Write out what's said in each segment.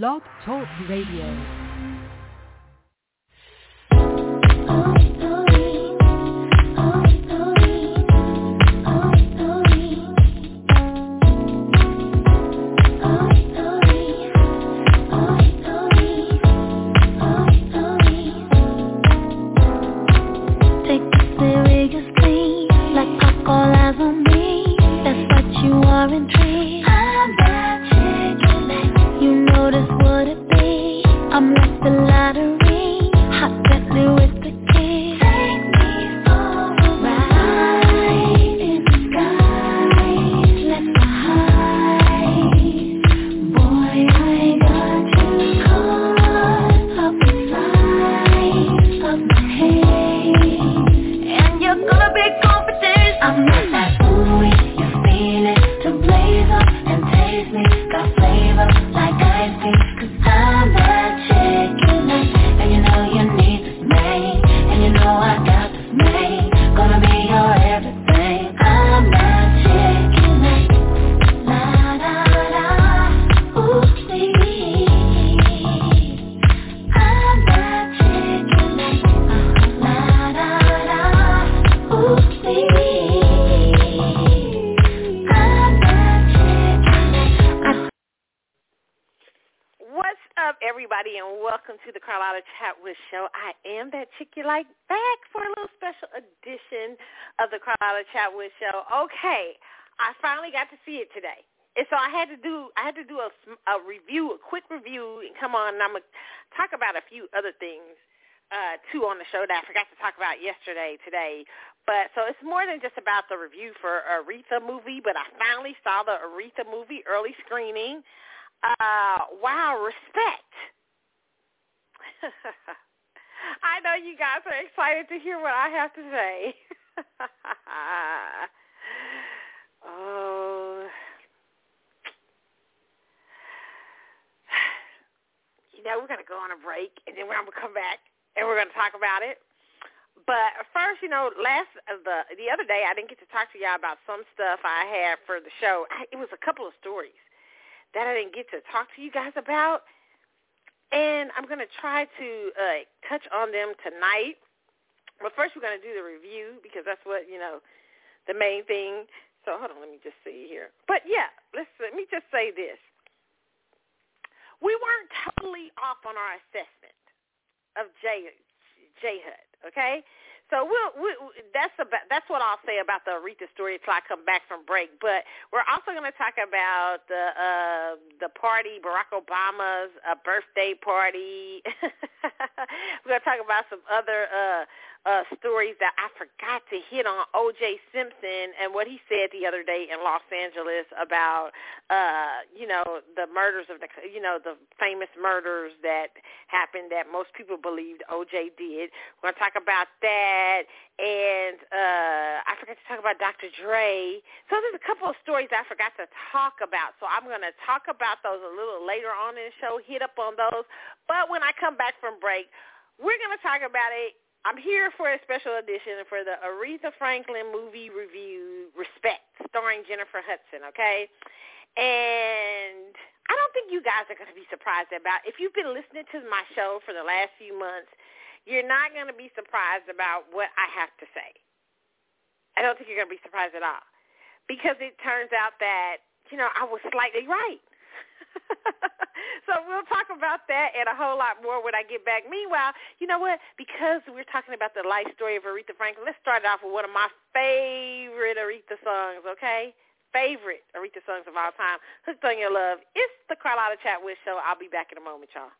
Blog Talk Radio. Yesterday, today. But so I had to do I had to do a review, a quick review, and come on. I'm going to talk about a few other things, too, on the show that I forgot to talk about yesterday today. But so it's more than just about the review for Aretha movie, but I finally saw the Aretha movie early screening. Uh, wow, respect. I know you guys are excited to hear what I have to say. oh. Know, we're going to go on a break, and then we're going to come back, and we're going to talk about it. But first, you know, last uh, the the other day I didn't get to talk to y'all about some stuff I had for the show. I, it was a couple of stories that I didn't get to talk to you guys about, and I'm gonna try to uh, touch on them tonight. But first, we're gonna do the review because that's what you know, the main thing. So hold on, let me just see here. But yeah, let's let me just say this: we weren't totally off on our assessment of J J Hud. Okay, so we'll, we, that's about that's what I'll say about the Aretha story until I come back from break. But we're also going to talk about the uh, the party, Barack Obama's uh, birthday party. we're going to talk about some other uh, uh, stories that I forgot to hit on O.J. Simpson and what he said the other day in Los Angeles about, uh, you know, the murders of the, you know, the famous murders that happened that most people believed O.J. did. We're going to talk about that. And uh, I forgot to talk about Dr. Dre. So there's a couple of stories I forgot to talk about. So I'm going to talk about those a little later on in the show, hit up on those. But when I come back from break, we're going to talk about it I'm here for a special edition for the Aretha Franklin movie review, Respect, starring Jennifer Hudson, okay? And I don't think you guys are going to be surprised about, if you've been listening to my show for the last few months, you're not going to be surprised about what I have to say. I don't think you're going to be surprised at all. Because it turns out that, you know, I was slightly right. so we'll talk about that and a whole lot more when I get back. Meanwhile, you know what? Because we're talking about the life story of Aretha Franklin, let's start it off with one of my favorite Aretha songs, okay? Favorite Aretha songs of all time, Hooked on Your Love. It's the Carlotta Chatwood Show. I'll be back in a moment, y'all.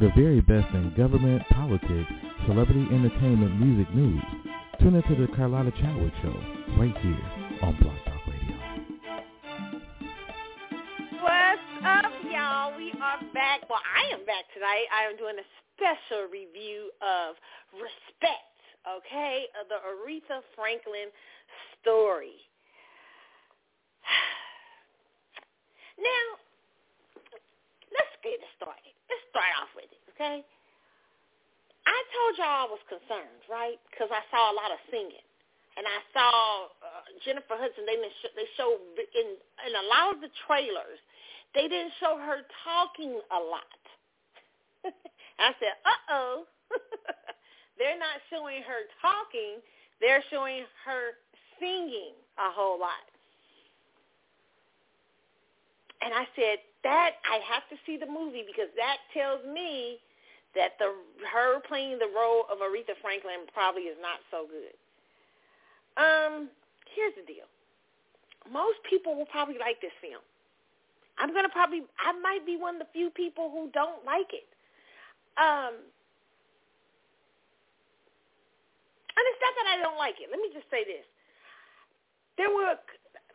The very best in government, politics, celebrity entertainment, music news, tune into the Carlotta Chadwick Show right here on Blog Talk Radio. What's up, y'all? We are back. Well, I am back tonight. I am doing a special review of Respect, okay, the Aretha Franklin story. Now, let's get it started. Let's start off with it, okay? I told y'all I was concerned, right? Because I saw a lot of singing, and I saw uh, Jennifer Hudson. They sh- they showed in in a lot of the trailers, they didn't show her talking a lot. I said, uh oh, they're not showing her talking. They're showing her singing a whole lot. And I said, that I have to see the movie because that tells me that the her playing the role of Aretha Franklin probably is not so good. Um, here's the deal. Most people will probably like this film. I'm gonna probably I might be one of the few people who don't like it. Um and it's not that I don't like it. Let me just say this. There were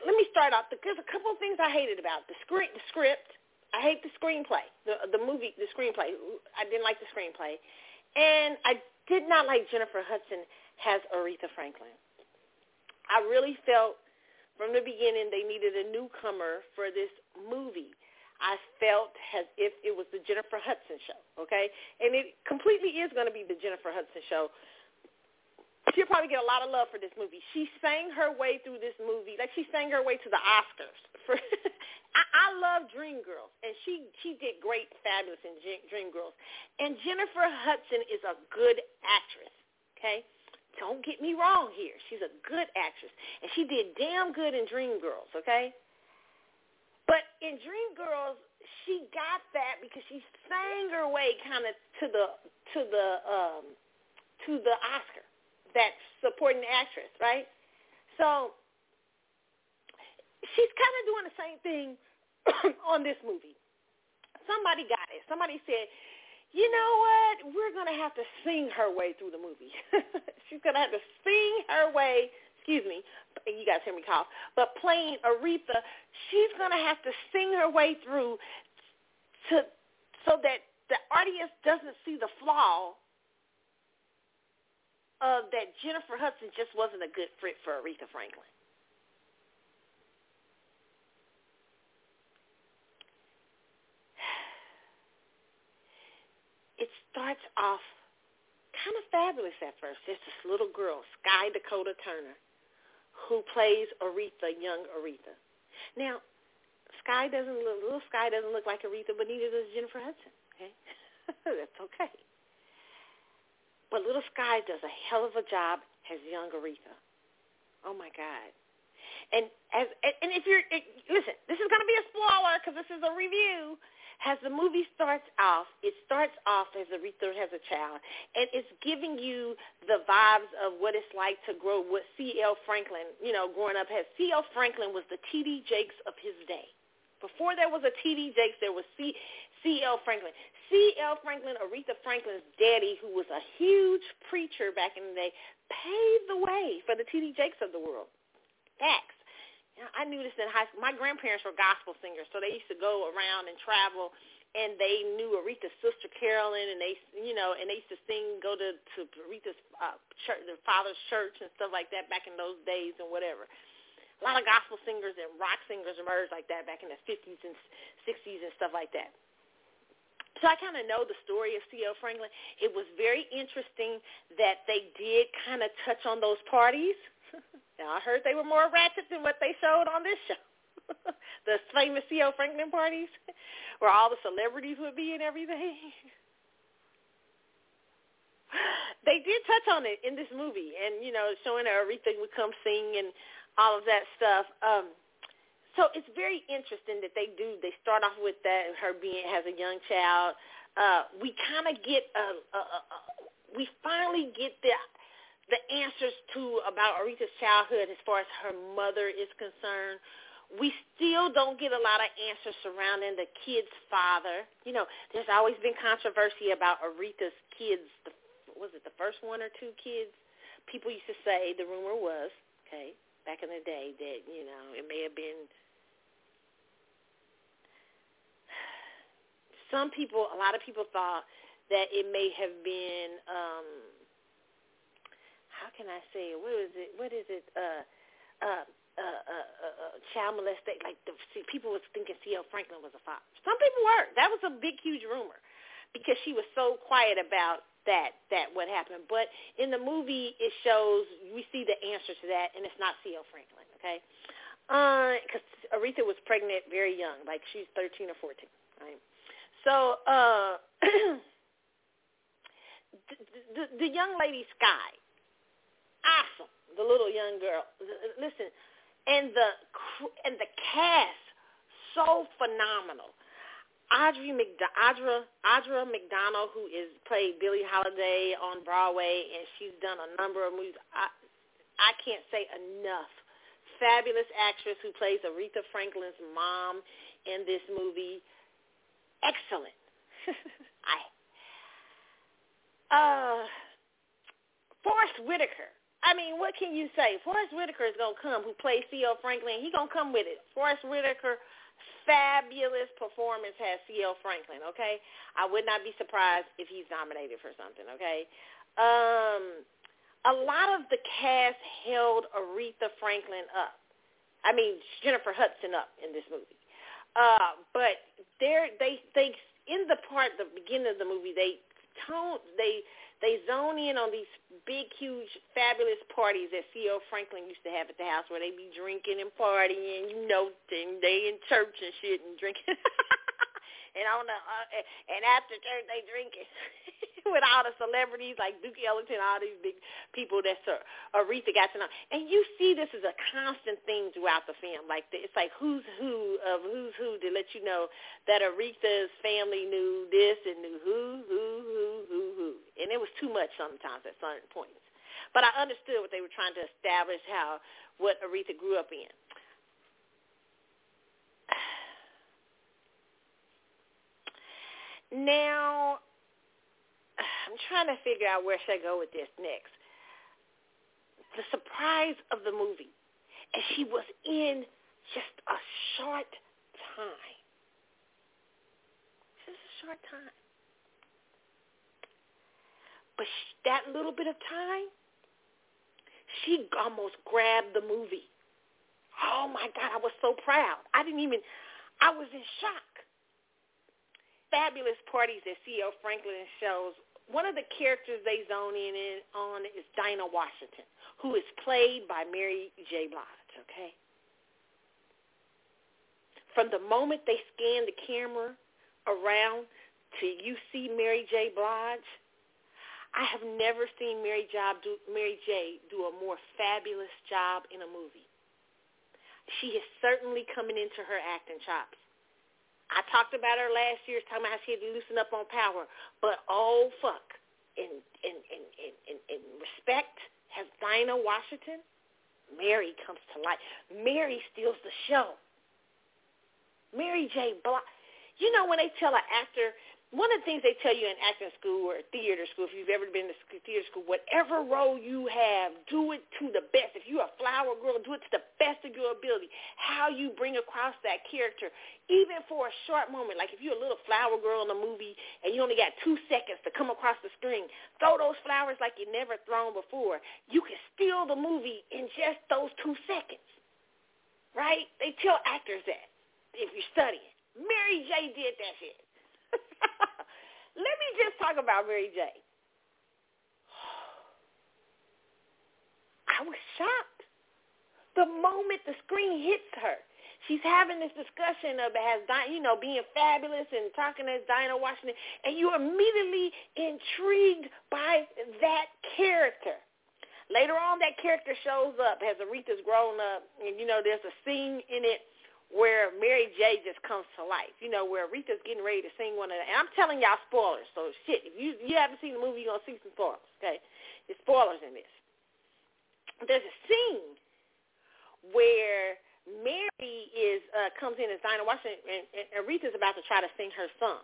let me start off. There's a couple of things I hated about the script. The script. I hate the screenplay. The the movie. The screenplay. I didn't like the screenplay, and I did not like Jennifer Hudson as Aretha Franklin. I really felt from the beginning they needed a newcomer for this movie. I felt as if it was the Jennifer Hudson show, okay? And it completely is going to be the Jennifer Hudson show she'll probably get a lot of love for this movie. She sang her way through this movie, like she sang her way to the Oscars. For I, I love Dreamgirls, and she she did great, fabulous in Dreamgirls. And Jennifer Hudson is a good actress. Okay, don't get me wrong here. She's a good actress, and she did damn good in Dreamgirls. Okay, but in Dreamgirls, she got that because she sang her way kind of to the to the um to the Oscar that supporting actress, right? So she's kind of doing the same thing on this movie. Somebody got it. Somebody said, you know what? We're going to have to sing her way through the movie. she's going to have to sing her way, excuse me, you guys hear me cough, but playing Aretha, she's going to have to sing her way through to so that the audience doesn't see the flaw of that Jennifer Hudson just wasn't a good fit for Aretha Franklin. It starts off kind of fabulous at first. There's this little girl, Skye Dakota Turner, who plays Aretha, young Aretha. Now, Skye doesn't look, little Skye doesn't look like Aretha, but neither does Jennifer Hudson. Okay, that's okay. But Little Skye does a hell of a job as young Aretha. Oh my God. And as and if you're it, listen, this is going to be a spoiler because this is a review. As the movie starts off, it starts off as Aretha has a child, and it's giving you the vibes of what it's like to grow with C.L. Franklin. You know, growing up, as C.L. Franklin was the T.D. Jakes of his day. Before there was a T.D. Jakes, there was C. C.L. Franklin. C.L. Franklin, Aretha Franklin's daddy, who was a huge preacher back in the day, paved the way for the T.D. Jakes of the world. Facts. Know, I knew this in high school. My grandparents were gospel singers, so they used to go around and travel, and they knew Aretha's sister Carolyn, and they, you know, and they used to sing, go to to Aretha's uh, church, their father's church, and stuff like that back in those days, and whatever. A lot of gospel singers and rock singers emerged like that back in the 50s and 60s and stuff like that. So I kind of know the story of C.L. Franklin. It was very interesting that they did kind of touch on those parties. now, I heard they were more ratchet than what they showed on this show. the famous C.L. Franklin parties where all the celebrities would be and everything. they did touch on it in this movie and, you know, showing Aretha would come sing and all of that stuff. Um, so it's very interesting that they do. They start off with that her being has a young child. Uh, we kind of get a, a, a, a, we finally get the the answers to about Aretha's childhood as far as her mother is concerned. we still don't get a lot of answers surrounding the kid's father. You know, there's always been controversy about Aretha's kids. The, was it the first one or two kids? People used to say the rumor was, okay, back in the day that you know it may have been. Some people, a lot of people thought that it may have been. um How can I say? What is it? What is it? Uh, uh, uh, uh, uh, child molestation. Like the see, people was thinking C.L. Franklin was a father. Some people were. That was a big, huge rumor because she was so quiet about that that what happened. But in the movie, it shows we see the answer to that, and it's not C.L. Franklin. Okay, because uh, Aretha was pregnant very young, like she's 13 or 14. Right. So uh, the, the, the young lady Skye, awesome. The little young girl. Listen, and the and the cast so phenomenal. Audrey McD- Audra Audra McDonald, who is played Billie Holiday on Broadway, and she's done a number of movies. I I can't say enough. Fabulous actress who plays Aretha Franklin's mom in this movie. Excellent. I uh Forest Whitaker I mean, what can you say? Forest Whitaker is gonna come, who plays C.L. Franklin. He gonna come with it. Forest Whitaker, fabulous performance has C.L. Franklin. Okay, I would not be surprised if he's nominated for something. Okay, um, a lot of the cast held Aretha Franklin up. I mean Jennifer Hudson up in this movie. Uh, but they they they in the part the beginning of the movie they tone they they zone in on these big, huge, fabulous parties that C.L. Franklin used to have at the house where they be drinking and partying, you know, and they in church and shit and drinking. and on the uh, and after church they drinking with all the celebrities like Duke Ellington, all these big people that uh, Aretha got to know. And you see this is a constant theme throughout the film. Like the, it's like who's who of who's who to let you know that Aretha's family knew this and knew who who who who who. And it was too much sometimes at certain points. But I understood what they were trying to establish how what Aretha grew up in. Now, I'm trying to figure out where should I go with this next. The surprise of the movie, and she was in just a short time. Just a short time. But that little bit of time, she almost grabbed the movie. Oh my God, I was so proud. I didn't even, I was in shock fabulous parties that C.L. Franklin shows, one of the characters they zone in on is Dinah Washington, who is played by Mary J. Blige, okay? From the moment they scan the camera around to you see Mary J. Blige, I have never seen Mary, job do, Mary J. do a more fabulous job in a movie. She is certainly coming into her acting chops. I talked about her last year, talking about how she had to loosen up on power. But oh fuck, in in in in in, in respect, has Dinah Washington, Mary comes to life. Mary steals the show. Mary J. Blige. You know when they tell an actor one of the things they tell you in acting school or theater school, if you've ever been to theater school, whatever role you have, do it to the best. If you're a flower girl, do it to the best of your ability. How you bring across that character, even for a short moment. Like if you're a little flower girl in a movie and you only got two seconds to come across the screen, throw those flowers like you never thrown before. You can steal the movie in just those two seconds. Right? They tell actors that if you're studying. Mary J. did that shit. Let me just talk about Mary J. I was shocked. The moment the screen hits her, she's having this discussion of has you know being fabulous and talking as Dinah Washington, and you're immediately intrigued by that character. Later on, that character shows up as Aretha's grown up, and you know there's a scene in it where Mary J just comes to life. You know, where Aretha's getting ready to sing one of the, and I'm telling y'all spoilers. So shit, if you you haven't seen the movie, you're gonna see some spoilers. Okay, there's spoilers in this. There's a scene where Mary is uh, comes in as Dinah Washington, and, and Aretha's about to try to sing her song.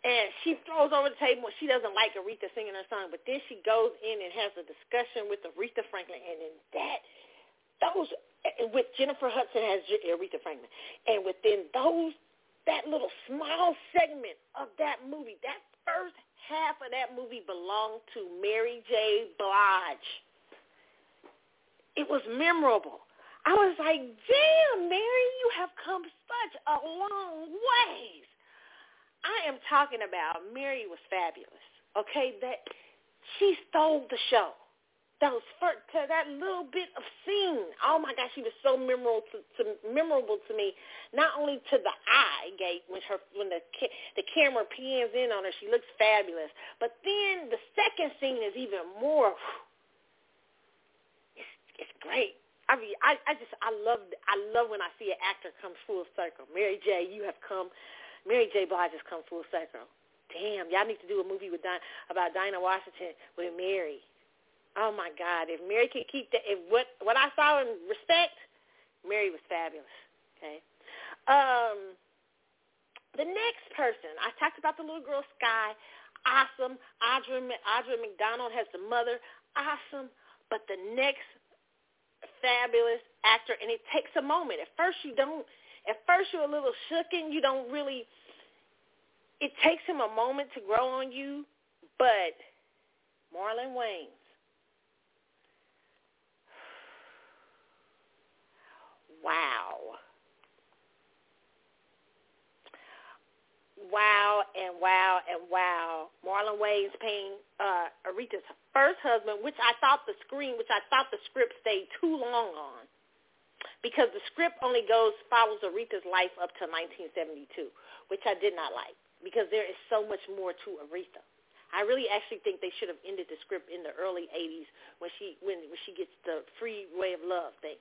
And she throws over the table. And she doesn't like Aretha singing her song, but then she goes in and has a discussion with Aretha Franklin, and then that those with Jennifer Hudson has Aretha Franklin, and within those that little small segment of that movie, that first half of that movie belonged to Mary J. Blige. It was memorable. I was like, damn, Mary, you have come such a long ways. I am talking about Mary was fabulous. Okay, that she stole the show. That was to that little bit of scene. Oh my gosh, she was so memorable to, to memorable to me. Not only to the eye gate when her when the the camera pans in on her, she looks fabulous. But then the second scene is even more. It's it's great. I mean, I I just I love I love when I see an actor come full circle. Mary J, you have come Mary J. Blige has come full circle. Damn, y'all need to do a movie with Di- about Dinah Washington with Mary. Oh my God! If Mary can keep that, if what what I saw in respect, Mary was fabulous. Okay. Um, the next person I talked about the little girl Skye, awesome. Audra Audra McDonald has the mother, awesome. But the next fabulous actor, and it takes a moment. At first, you don't at first you're a little shooken. You don't really, it takes him a moment to grow on you, but Marlon Wayans. Wow. Wow and wow and wow. Marlon Wayans paying uh, Aretha's first husband, which I thought the screen, which I thought the script stayed too long on because the script only goes follows Aretha's life up to 1972, which I did not like because there is so much more to Aretha. I really actually think they should have ended the script in the early 80s when she when, when she gets the Freeway of Love thing,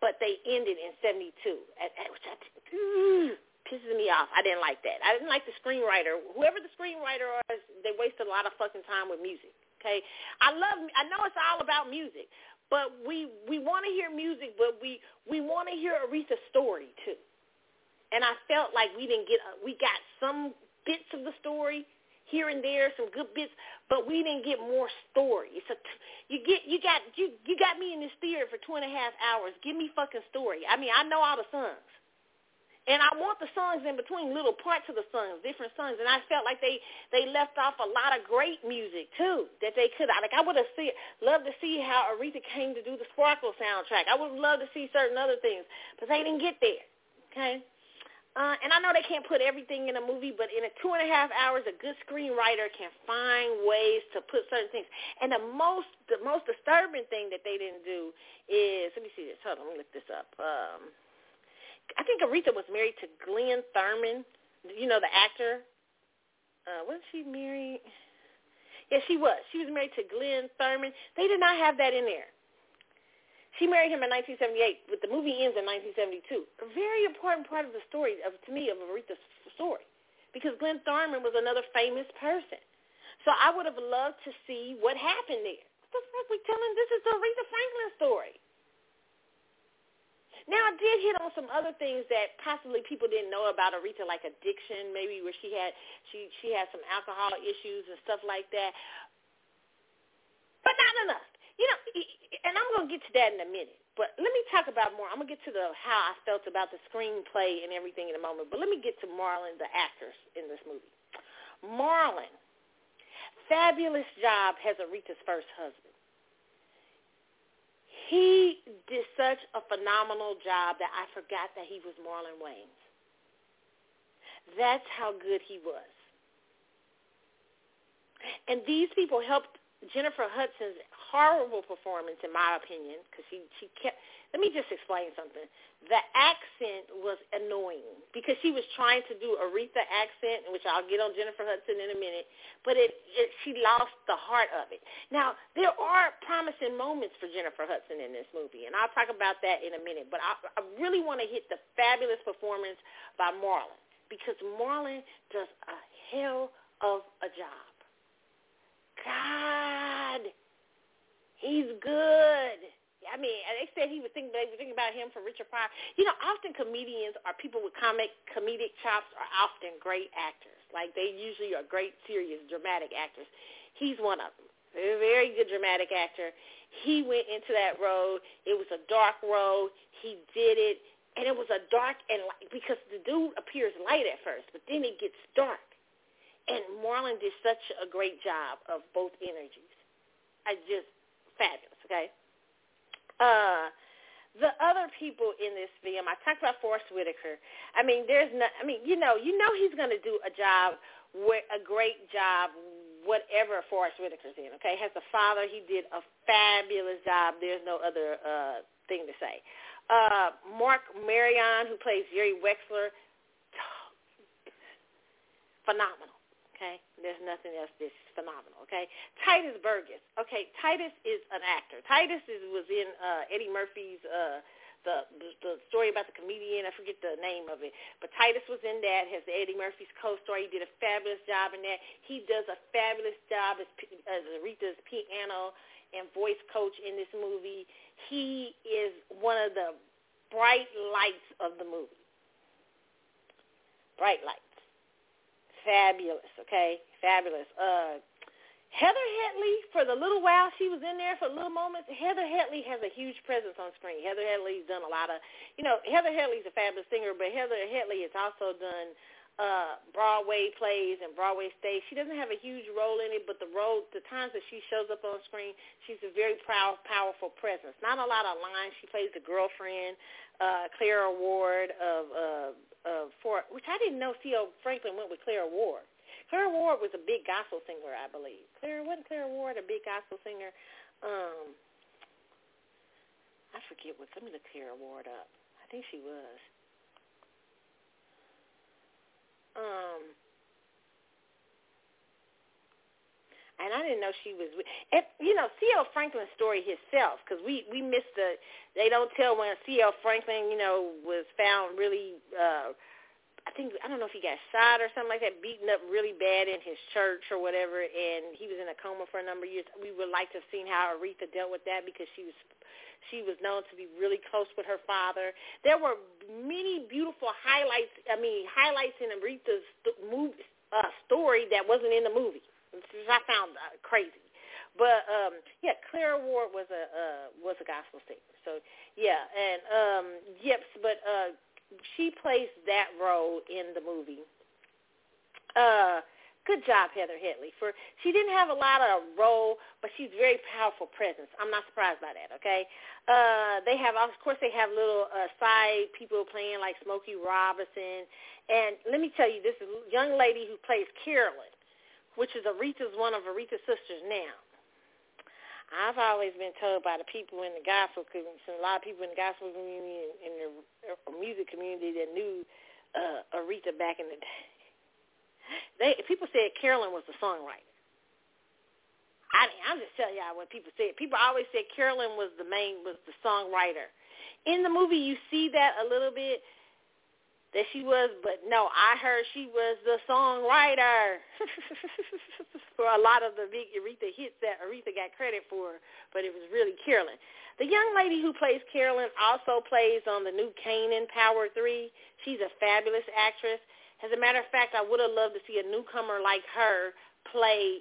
but they ended in 72, at, at, which I, mm, pisses me off. I didn't like that. I didn't like the screenwriter. Whoever the screenwriter was, they wasted a lot of fucking time with music. Okay, I love. I know it's all about music, but we we want to hear music, but we we want to hear Aretha's story too. And I felt like we didn't get we got some bits of the story here and there, some good bits, but we didn't get more story. It's a you get you got you you got me in this theater for two and a half hours. Give me fucking story. I mean, I know all the songs. And I want the songs in between, little parts of the songs, different songs. And I felt like they they left off a lot of great music too that they could. Like I would have see loved to see how Aretha came to do the Sparkle soundtrack. I would love to see certain other things, but they didn't get there. Okay. Uh, and I know they can't put everything in a movie, but in a two and a half hours, a good screenwriter can find ways to put certain things. And the most the most disturbing thing that they didn't do is let me see this. Hold on, let me look this up. Um, I think Aretha was married to Glynn Turman, you know, the actor. Uh, was she married? Yeah, she was. She was married to Glynn Turman. They did not have that in there. She married him in 1978, but the movie ends in 1972. A very important part of the story, of to me, of Aretha's story, because Glynn Turman was another famous person. So I would have loved to see what happened there. What the fuck we telling? This is the Aretha Franklin story. Now I did hit on some other things that possibly people didn't know about Aretha, like addiction, maybe where she had she she had some alcohol issues and stuff like that. But not enough. You know, and I'm gonna get to that in a minute. But let me talk about more. I'm gonna get to the how I felt about the screenplay and everything in a moment. But let me get to Marlon, the actors in this movie. Marlon, fabulous job as Aretha's first husband he did such a phenomenal job that I forgot that he was Marlon Wayans. That's how good he was. And these people helped Jennifer Hudson's horrible performance, in my opinion, because she she kept. Let me just explain something. The accent was annoying because she was trying to do Aretha accent, which I'll get on Jennifer Hudson in a minute, but it, it she lost the heart of it. Now there are promising moments for Jennifer Hudson in this movie, and I'll talk about that in a minute. But I, I really want to hit the fabulous performance by Marlon because Marlon does a hell of a job. God, he's good. I mean, they said he would think they would think about him for Richard Pryor. You know, often comedians are people with comic comedic chops are often great actors. Like they usually are great, serious, dramatic actors. He's one of them. Very good dramatic actor. He went into that road. It was a dark road. He did it, and it was a dark and light because the dude appears light at first, but then it gets dark. And Marlon did such a great job of both energies. I just fabulous. Okay. Uh, the other people in this film, I talked about Forest Whitaker. I mean, there's no, I mean, you know, you know he's going to do a job, a great job, whatever Forest Whitaker's in. Okay, has a father. He did a fabulous job. There's no other uh, thing to say. Uh, Marc Maron, who plays Jerry Wexler, phenomenal. Okay, there's nothing else that's phenomenal. Okay, Tituss Burgess. Okay, Tituss is an actor. Tituss is, was in uh, Eddie Murphy's uh, the, the story about the comedian. I forget the name of it, but Tituss was in that. Has Eddie Murphy's co-star. He did a fabulous job in that. He does a fabulous job as, as Aretha's piano and voice coach in this movie. He is one of the bright lights of the movie. Bright light fabulous, okay? Fabulous. Uh, Heather Headley, for the little while she was in there for a little moments, Heather Headley has a huge presence on screen. Heather Headley's done a lot of, you know, Heather Headley's a fabulous singer, but Heather Headley has also done uh Broadway plays and Broadway stage. She doesn't have a huge role in it, but the role, the times that she shows up on screen, she's a very proud, powerful presence. Not a lot of lines. She plays the girlfriend, uh, Clara Ward of uh, of for which I didn't know C.L. Franklin went with Clara Ward. Clara Ward was a big gospel singer, I believe. Clara wasn't Clara Ward a big gospel singer? Um, I forget what. Let me look Clara Ward up. I think she was. Um, and I didn't know she was. And you know, C.L. Franklin's story himself, because we we missed the. They don't tell when C.L. Franklin, you know, was found really. uh I think I don't know if he got shot or something like that, beaten up really bad in his church or whatever, and he was in a coma for a number of years. We would like to have seen how Aretha dealt with that because she was she was known to be really close with her father. There were many beautiful highlights. I mean, highlights in Aretha's st- movie, uh, story that wasn't in the movie. Which I found uh, crazy. But um yeah, Clara Ward was a uh was a gospel singer. So yeah, and um yep, but uh she plays that role in the movie. Uh good job, Heather Headley. For she didn't have a lot of role, but she's very powerful presence. I'm not surprised by that. Okay, uh, they have of course they have little uh, side people playing like Smokey Robinson, and let me tell you, this young lady who plays Carolyn, which is Aretha's one of Aretha's sisters now. I've always been told by the people in the gospel community, a lot of people in the gospel community and in the uh, music community that knew uh, Aretha back in the day they people said Carolyn was the songwriter. I mean, I'm just telling y'all what people said. People always said Carolyn was the main was the songwriter. In the movie, you see that a little bit that she was, but no, I heard she was the songwriter for a lot of the big Aretha hits that Aretha got credit for, but it was really Carolyn. The young lady who plays Carolyn also plays on the new Kanan Power 3. She's a fabulous actress. As a matter of fact, I would have loved to see a newcomer like her play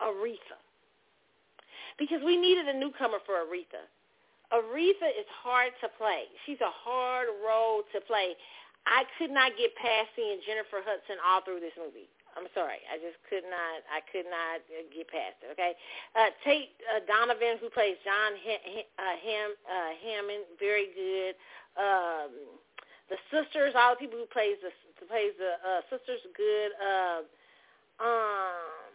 Aretha. Because we needed a newcomer for Aretha. Aretha is hard to play. She's a hard role to play. I could not get past seeing Jennifer Hudson all through this movie. I'm sorry, I just could not. I could not get past it. Okay, uh, Tate uh, Donovan, who plays John H- uh, Ham uh, Hammond, very good. Um, the sisters, all the people who plays the plays the uh, sisters good. Uh, um,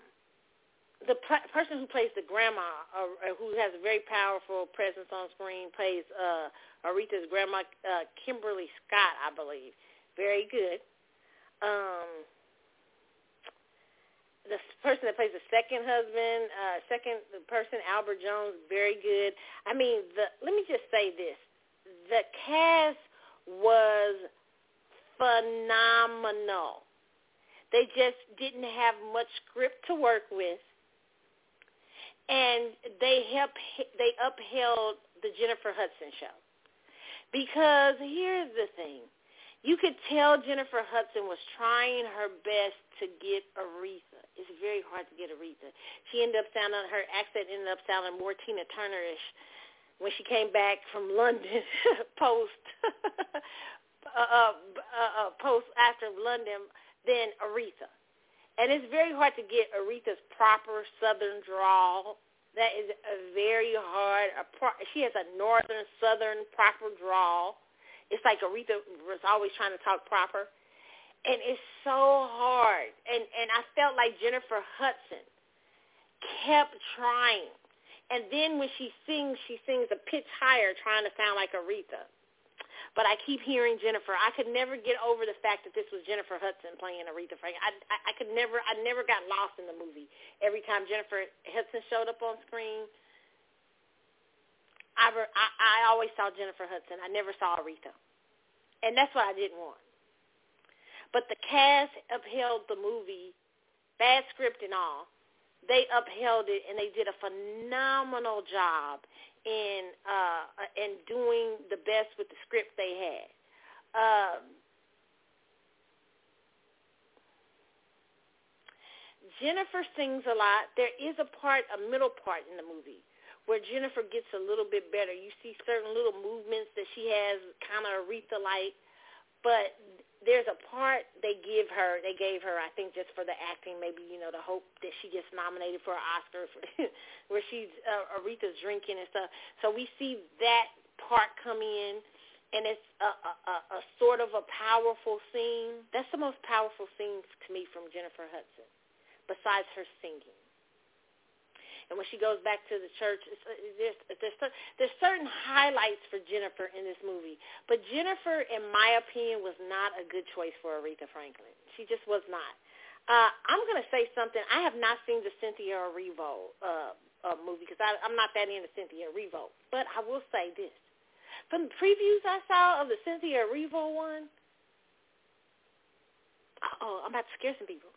the pl- person who plays the grandma, uh, who has a very powerful presence on screen, plays uh, Aretha's grandma, uh, Kimberly Scott, I believe. Very good. Um, the person that plays the second husband, uh, second person, Albert Jones, very good. I mean, the let me just say this: the cast was phenomenal. They just didn't have much script to work with. And they help they upheld the Jennifer Hudson show. Because here's the thing. You could tell Jennifer Hudson was trying her best to get Aretha. It's very hard to get Aretha. She ended up sounding, her accent ended up sounding more Tina Turner-ish when she came back from London post uh, uh, uh, post after London than Aretha. And it's very hard to get Aretha's proper Southern drawl. That is a very hard. A pro- she has a Northern Southern proper drawl. It's like Aretha was always trying to talk proper, and it's so hard. And and I felt like Jennifer Hudson kept trying and then when she sings, she sings a pitch higher trying to sound like Aretha. But I keep hearing Jennifer. I could never get over the fact that this was Jennifer Hudson playing Aretha Franklin. I, I, I could never, I never got lost in the movie. Every time Jennifer Hudson showed up on screen, I, I, I always saw Jennifer Hudson. I never saw Aretha. And that's what I didn't want. But the cast upheld the movie, bad script and all, they upheld it and they did a phenomenal job in uh, in doing the best with the script they had. Um, Jennifer sings a lot. There is a part, a middle part in the movie where Jennifer gets a little bit better. You see certain little movements that she has kind of Aretha-like, but there's a part they give her, they gave her, I think, just for the acting, maybe you know, the hope that she gets nominated for an Oscar, for, where she's uh, Aretha's drinking and stuff. So we see that part come in, and it's a, a, a, a sort of a powerful scene. That's the most powerful scene to me from Jennifer Hudson, besides her singing. And when she goes back to the church, uh, there's, there's, there's certain highlights for Jennifer in this movie. But Jennifer, in my opinion, was not a good choice for Aretha Franklin. She just was not. Uh, I'm going to say something. I have not seen the Cynthia Erivo uh, uh, movie because I'm not that into Cynthia Erivo. But I will say this. From the previews I saw of the Cynthia Erivo one, oh, I'm about to scare some people.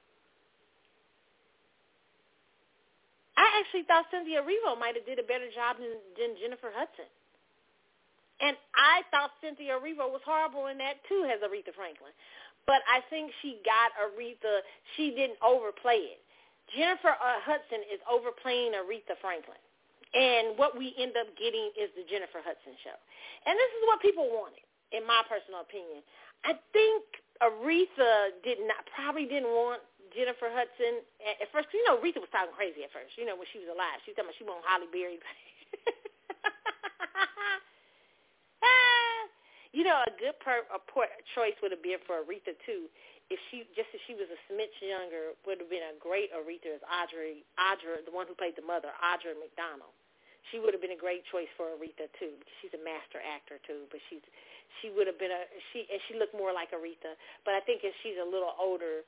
I actually thought Cynthia Erivo might have did a better job than, than Jennifer Hudson. And I thought Cynthia Erivo was horrible in that too as Aretha Franklin. But I think she got Aretha, she didn't overplay it. Jennifer uh, Hudson is overplaying Aretha Franklin. And what we end up getting is the Jennifer Hudson show. And this is what people wanted, in my personal opinion. I think Aretha did not probably didn't want Jennifer Hudson at first. You know, Aretha was talking crazy at first. You know, when she was alive, she was talking about she wanted Halle Berry. Ah, you know, a good per, a poor choice would have been for Aretha too. If she just if she was a smidge younger, would have been a great Aretha as Audrey, Audrey, the one who played the mother, Audra McDonald. She would have been a great choice for Aretha too, because she's a master actor too. But she's she would have been a she and she looked more like Aretha. But I think if she's a little older,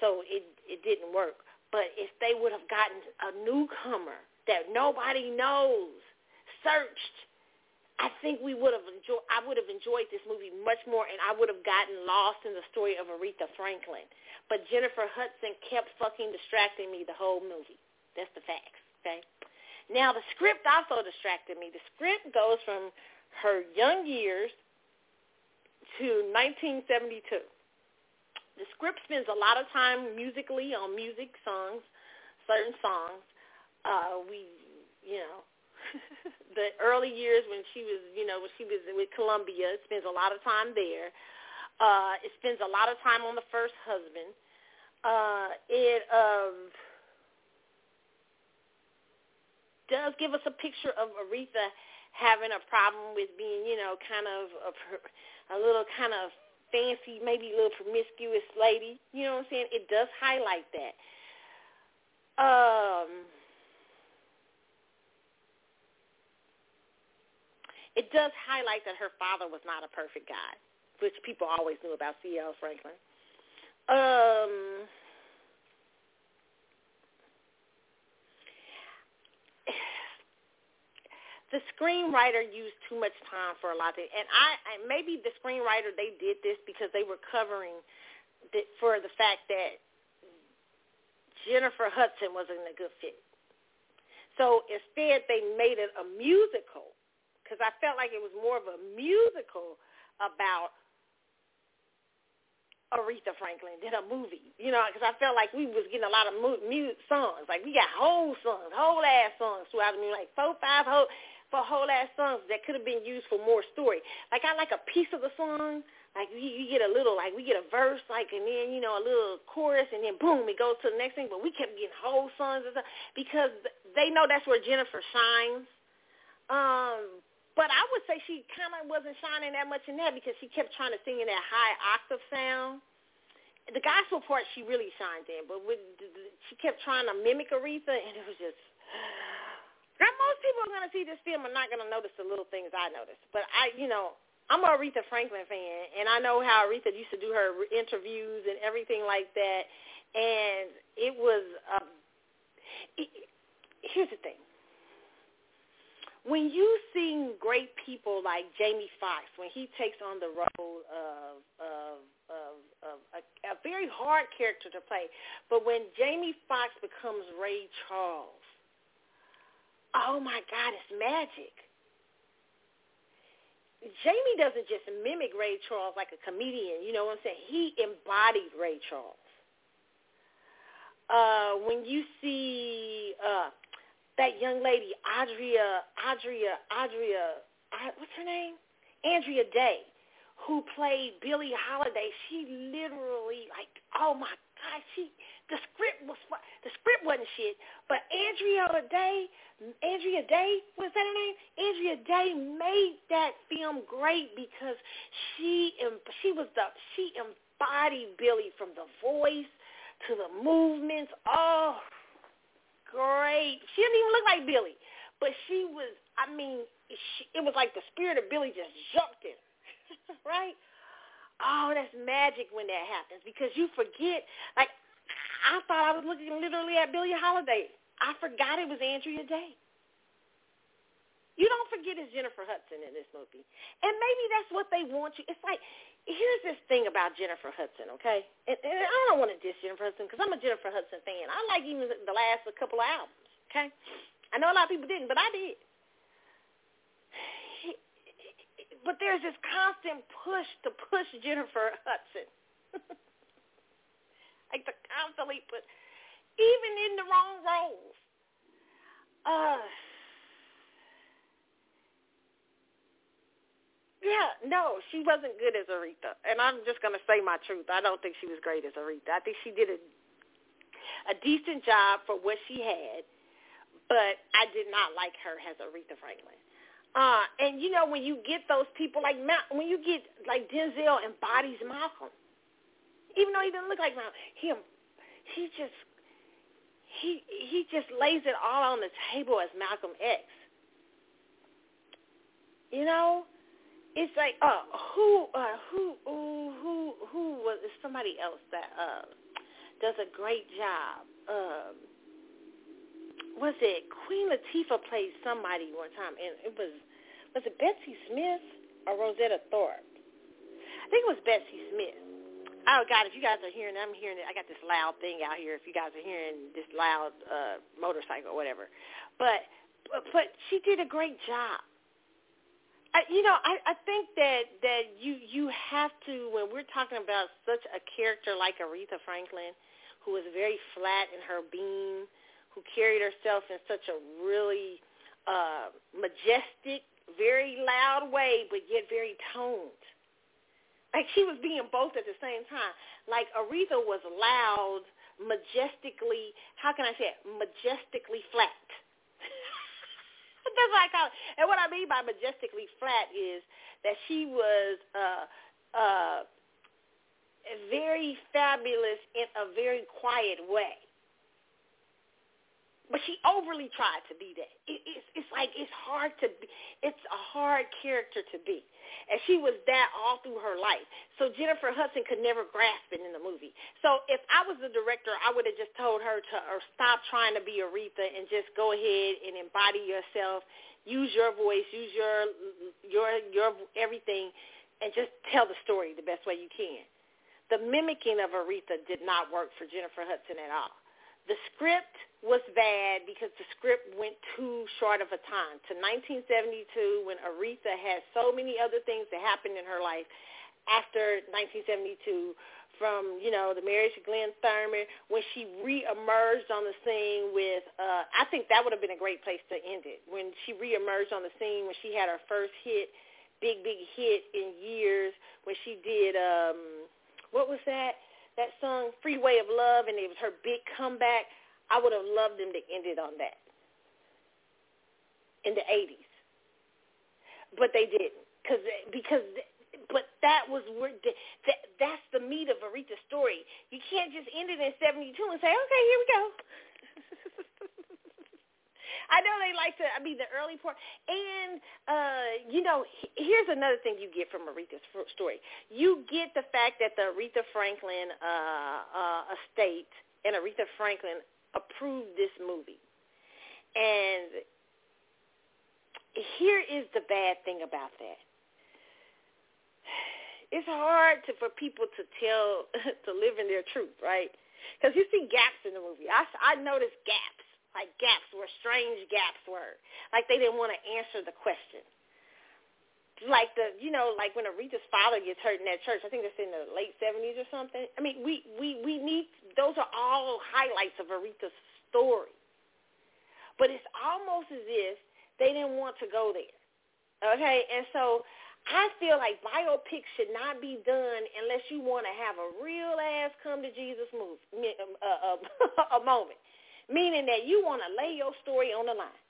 so it it didn't work. But if they would have gotten a newcomer that nobody knows, searched, I think we would have enjoyed. I would have enjoyed this movie much more, and I would have gotten lost in the story of Aretha Franklin. But Jennifer Hudson kept fucking distracting me the whole movie. That's the facts. Okay. Now the script also distracted me. The script goes from her young years to 1972 the script spends a lot of time musically on music songs, certain songs. Uh, we, you know, the early years when she was, you know, when she was with Columbia, it spends a lot of time there. Uh, it spends a lot of time on the first husband. Uh, it um, does give us a picture of Aretha having a problem with being, you know, kind of a, a little kind of fancy, maybe a little promiscuous lady. You know what I'm saying? It does highlight that. Um, it does highlight that her father was not a perfect guy, which people always knew about C.L. Franklin. Um, the screenwriter used too much time for a lot of it, and I, I maybe the screenwriter they did this because they were covering the, for the fact that Jennifer Hudson wasn't a good fit. So instead, they made it a musical because I felt like it was more of a musical about Aretha Franklin than a movie, you know, because I felt like we was getting a lot of mu- songs. Like we got whole songs, whole ass songs throughout the movie, like four, five whole, for whole ass songs that could have been used for more story. Like I like a piece of the song, like you, you get a little, like we get a verse, like and then you know a little chorus, and then boom, it goes to the next thing. But we kept getting whole songs and stuff because they know that's where Jennifer shines. Um, but I would say she kind of wasn't shining that much in that because she kept trying to sing in that high octave sound. The gospel part she really shined in, but with, she kept trying to mimic Aretha, and it was just. Now, most people are to see this film are not going to notice the little things I noticed, but I, you know, I'm a Aretha Franklin fan, and I know how Aretha used to do her interviews and everything like that. And it was, um, it, here's the thing. When you see great people like Jamie Foxx, when he takes on the role of, of, of, of a, a very hard character to play, but when Jamie Foxx becomes Ray Charles, oh my God, it's magic Jamie doesn't just mimic Ray Charles like a comedian. You know what I'm saying? He embodied Ray Charles. Uh, when you see uh, that young lady, Adria, Adria, Adria, what's her name? Andra Day, who played Billie Holiday. She literally, like, oh my God, she the script was the script wasn't shit, but Andra Day, Andra Day, was that her name? Andra Day made that film great because she she was the she embodied Billie from the voice to the movements. Oh, great! She didn't even look like Billie, but she was. I mean, she, it was like the spirit of Billie just jumped in, right? Oh, that's magic when that happens because you forget. Like I thought I was looking literally at Billie Holiday. I forgot it was Andra Day. You don't forget it's Jennifer Hudson in this movie. And maybe that's what they want you. It's like, here's this thing about Jennifer Hudson, okay? And, and I don't want to diss Jennifer Hudson because I'm a Jennifer Hudson fan. I like even the last a couple of albums, okay? I know a lot of people didn't, but I did. But there's this constant push to push Jennifer Hudson. like to constantly put, even in the wrong roles. Uh, yeah, no, she wasn't good as Aretha, and I'm just gonna say my truth. I don't think she was great as Aretha. I think she did a a decent job for what she had, but I did not like her as Aretha Franklin. Uh, and you know when you get those people like when you get like Denzel embodies Malcolm, even though he doesn't look like Malcolm, him, he just he he just lays it all on the table as Malcolm X. You know, it's like uh who uh who who who who was somebody else that uh does a great job. Um was it Queen Latifah played somebody one time and it was was it Bessie Smith or Rosetta Tharpe? I think it was Bessie Smith Oh God, if you guys are hearing, I'm hearing it. I got this loud thing out here. If you guys are hearing this loud uh, motorcycle or whatever, but but she did a great job. I, you know, I, I think that that you you have to when we're talking about such a character like Aretha Franklin, who was very flat in her being, who carried herself in such a really uh, majestic, very loud way, but yet very toned like she was being both at the same time. Like Aretha was loud, majestically, how can I say it? Majestically flat. That's what I call it. And what I mean by majestically flat is that she was uh, uh, very fabulous in a very quiet way but she overly tried to be that. It, it's it's like it's hard to be. It's a hard character to be, and she was that all through her life. So Jennifer Hudson could never grasp it in the movie. So if I was the director, I would have just told her to or stop trying to be Aretha and just go ahead and embody yourself. Use your voice. Use your your your everything, and just tell the story the best way you can. The mimicking of Aretha did not work for Jennifer Hudson at all the script was bad because the script went too short of a time to 1972 when Aretha had so many other things that happened in her life after 1972 from, you know, the marriage to Glynn Turman, when she re-emerged on the scene with, uh, I think that would have been a great place to end it, when she re-emerged on the scene when she had her first hit, big, big hit in years, when she did, um, what was that? That song, Freeway of Love, and it was her big comeback. I would have loved them to end it on that in the 80s. But they didn't because because but that was where that that's the meat of Aretha's story. You can't just end it in '72 and say, okay, here we go. I know they like to. I mean, the early part, and uh, you know, here's another thing you get from Aretha's story. You get the fact that the Aretha Franklin uh, uh, estate and Aretha Franklin approved this movie, and here is the bad thing about that it's hard to, for people to tell to live in their truth, right? Because you see gaps in the movie. I I noticed gaps, like gaps where strange gaps were, like they didn't want to answer the question. Like the, you know, like when Aretha's father gets hurt in that church. I think that's in the late seventies or something. I mean, we we we need those are all highlights of Aretha's story. But it's almost as if they didn't want to go there. Okay, and so I feel like biopics should not be done unless you want to have a real ass come to Jesus move uh, uh, a moment, meaning that you want to lay your story on the line.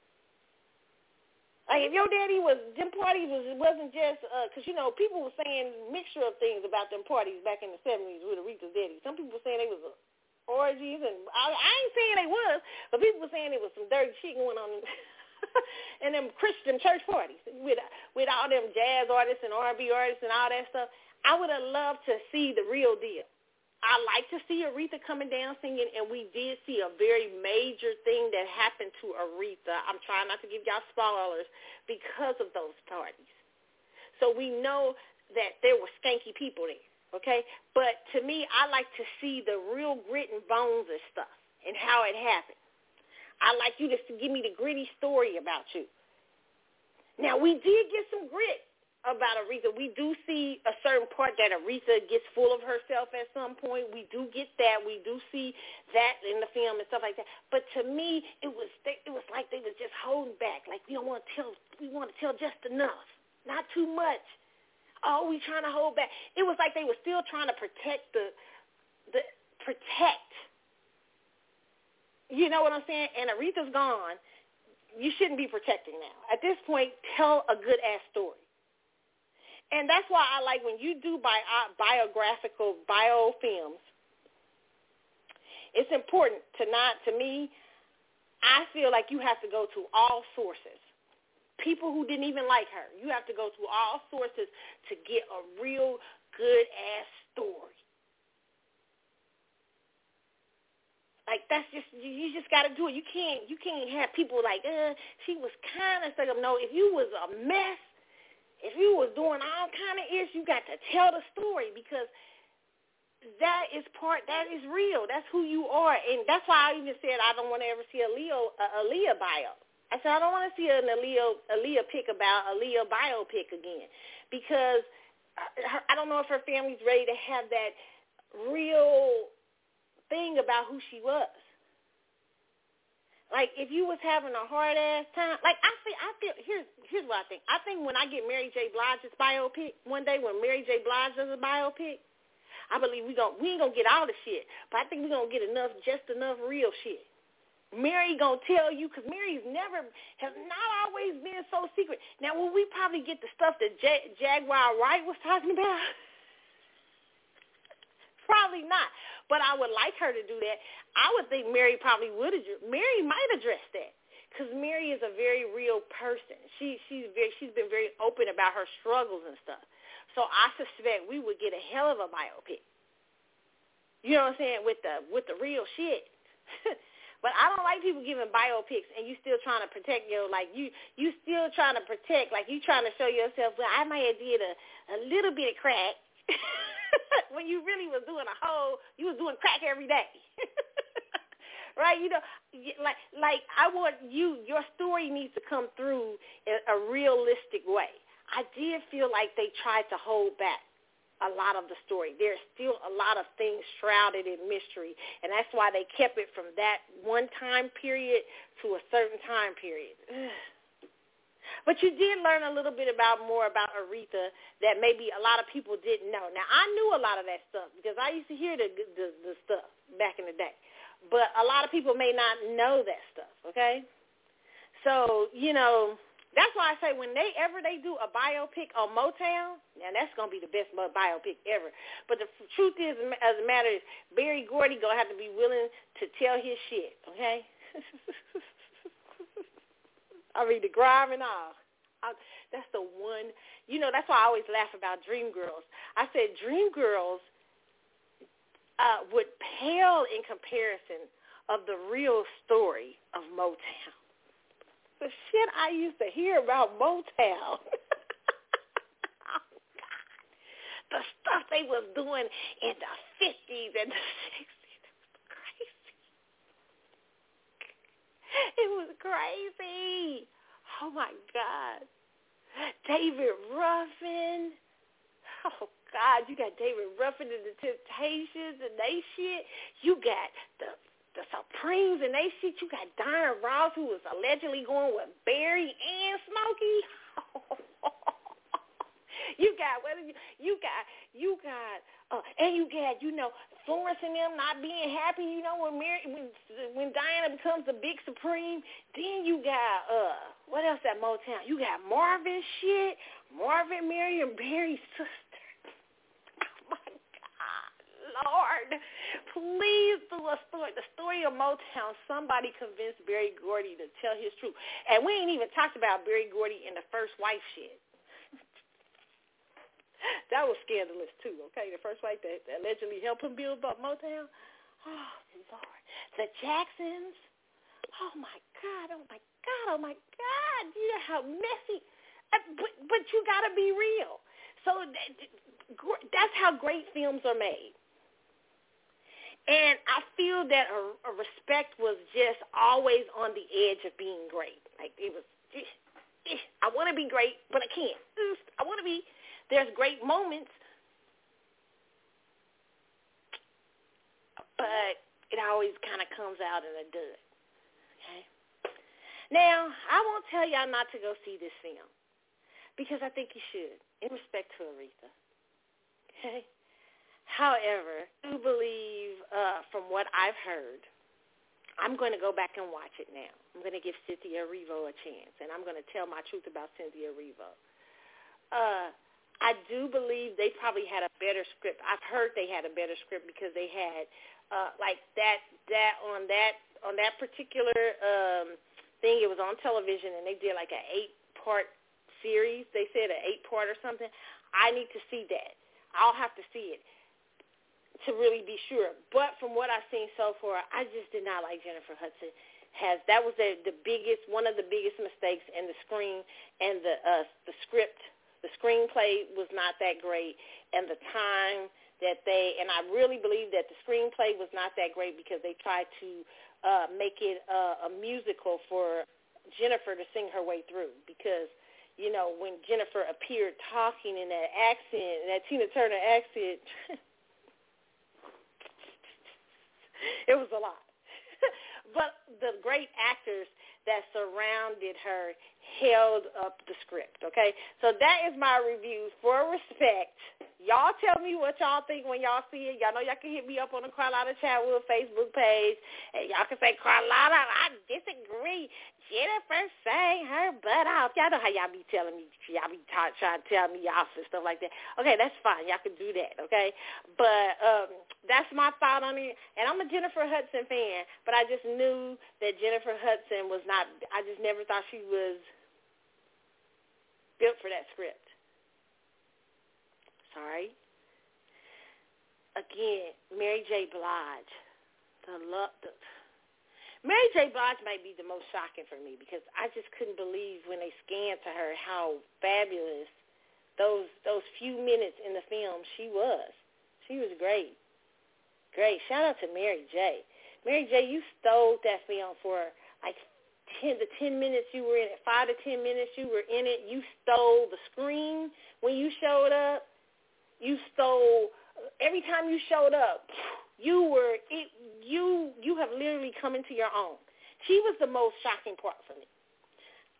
Like if your daddy was them parties was wasn't just because uh, you know people were saying mixture of things about them parties back in the seventies with Aretha's daddy. Some people were saying they was uh, orgies, and I, I ain't saying they was, but people were saying it was some dirty shit going on. and them Christian church parties with with all them jazz artists and R&B artists and all that stuff. I would have loved to see the real deal. I like to see Aretha coming down singing, and we did see a very major thing that happened to Aretha. I'm trying not to give y'all spoilers because of those parties. So we know that there were skanky people there, okay? But to me, I like to see the real grit and bones of stuff and how it happened. I like you to give me the gritty story about you. Now, we did get some grit about Aretha. We do see a certain part that Aretha gets full of herself at some point. We do get that. We do see that in the film and stuff like that. But to me, it was it was like they was just holding back. Like we don't want to tell. We want to tell just enough, not too much. Oh, we trying to hold back. It was like they were still trying to protect the the protect you know what I'm saying? And Aretha's gone. You shouldn't be protecting now. At this point, tell a good ass story. And that's why I like when you do bi- uh, biographical biofilms. It's important to not, to me, I feel like you have to go to all sources. People who didn't even like her, you have to go to all sources to get a real good ass story. Like that's just you just got to do it. You can't you can't have people like, uh, she was kind of stuck up. No, if you was a mess, if you was doing all kind of ish, you got to tell the story because that is part that is real. That's who you are, and that's why I even said I don't want to ever see a Leo a Aaliyah bio. I said I don't want to see an Aaliyah Aaliyah pick about Aaliyah biopic again because I, I don't know if her family's ready to have that real thing about who she was. Like if you was having a hard ass time, like I feel, I feel. Here's here's what I think. I think when I get Mary J. Blige's biopic one day, when Mary J. Blige does a biopic, I believe we gon' we ain't gonna get all the shit, but I think we gonna get enough, just enough real shit. Mary gonna tell you because Mary's never has not always been so secret. Now, will we probably get the stuff that J- Jaguar Wright was talking about? probably not. But I would like her to do that. I would think Mary probably would. Mary might address that because Mary is a very real person. She she's very she's been very open about her struggles and stuff. So I suspect we would get a hell of a biopic. You know what I'm saying with the with the real shit. but I don't like people giving biopics and you still trying to protect your like you you still trying to protect like you trying to show yourself. Well, I might have did a a little bit of crack. when you really was doing a whole, you was doing crack every day. right? You know, like like I want you. Your story needs to come through in a realistic way. I did feel like they tried to hold back a lot of the story. There's still a lot of things shrouded in mystery, and that's why they kept it from that one time period to a certain time period. But you did learn a little bit about more about Aretha that maybe a lot of people didn't know. Now I knew a lot of that stuff because I used to hear the the, the stuff back in the day, but a lot of people may not know that stuff. Okay, so you know that's why I say when they ever they do a biopic on Motown, and that's gonna be the best biopic ever. But the truth is, as a matter is, Berry Gordy gonna have to be willing to tell his shit. Okay. I mean, the grime and all. I, that's the one. You know, that's why I always laugh about Dreamgirls. I said Dreamgirls uh, would pale in comparison of the real story of Motown. The shit I used to hear about Motown. oh, the stuff they was doing in the 50s and the 60s. It was crazy. Oh my God. David Ruffin. Oh God, you got David Ruffin and the Temptations and they shit. You got the the Supremes and they shit. You got Diana Ross who was allegedly going with Berry and Smokey. you got what you you got you got uh, and you got you know Florence and them not being happy, you know, when Mary, when when Diana becomes the big supreme, then you got uh what else at Motown? You got Marvin shit, Marvin, Marion Barry's sister. Oh my God, Lord, please do a story. The story of Motown. Somebody convinced Berry Gordy to tell his truth, and we ain't even talked about Berry Gordy in the first wife shit that was scandalous too. Okay, the first wife that allegedly helped him build up Motown. Oh Lord, the Jacksons. Oh my God! Oh my God! Oh my God! You know how messy. Uh, but but you got to be real. So that's how great films are made. And I feel that a, a respect was just always on the edge of being great. Like it was, eh, eh, I want to be great, but I can't. I want to be there's great moments, but it always kind of comes out in a dud. Okay. Now, I won't tell y'all not to go see this film because I think you should, in respect to Aretha. Okay. However, I do believe, uh, from what I've heard, I'm going to go back and watch it now. I'm going to give Cynthia Erivo a chance, and I'm going to tell my truth about Cynthia Erivo. Uh, I do believe they probably had a better script. I've heard they had a better script because they had uh like that that on that on that particular um thing it was on television and they did like an eight part series. They said an eight part or something. I need to see that. I'll have to see it to really be sure. But from what I've seen so far, I just did not like Jennifer Hudson. Has that was the the biggest one of the biggest mistakes in the screen and the uh the script the screenplay was not that great, and the time that they and I really believe that the screenplay was not that great because they tried to uh, make it uh, a musical for Jennifer to sing her way through because you know when Jennifer appeared talking in that accent, that Tina Turner accent, it was a lot. but the great actors that surrounded her held up the script, okay? So that is my review for respect. Y'all tell me what y'all think when y'all see it. Y'all know y'all can hit me up on the Carlotta Chatwood Facebook page. And y'all can say, Carlotta, I disagree. Jennifer sang her butt off. Y'all know how y'all be telling me, y'all be t- trying to tell me off and stuff like that. Okay, that's fine. Y'all can do that, okay? But um, that's my thought on it. And I'm a Jennifer Hudson fan, but I just knew that Jennifer Hudson was not, I just never thought she was built for that script. Sorry. Again, Mary J. Blige. The love, the, Mary J. Blige might be the most shocking for me because I just couldn't believe when they scanned to her how fabulous those those few minutes in the film she was. She was great. Great. Shout out to Mary J. Mary J, you stole that film for like ten the ten minutes you were in it, five to ten minutes you were in it. You stole the screen when you showed up. You stole every time you showed up. You were it. You you have literally come into your own. She was the most shocking part for me.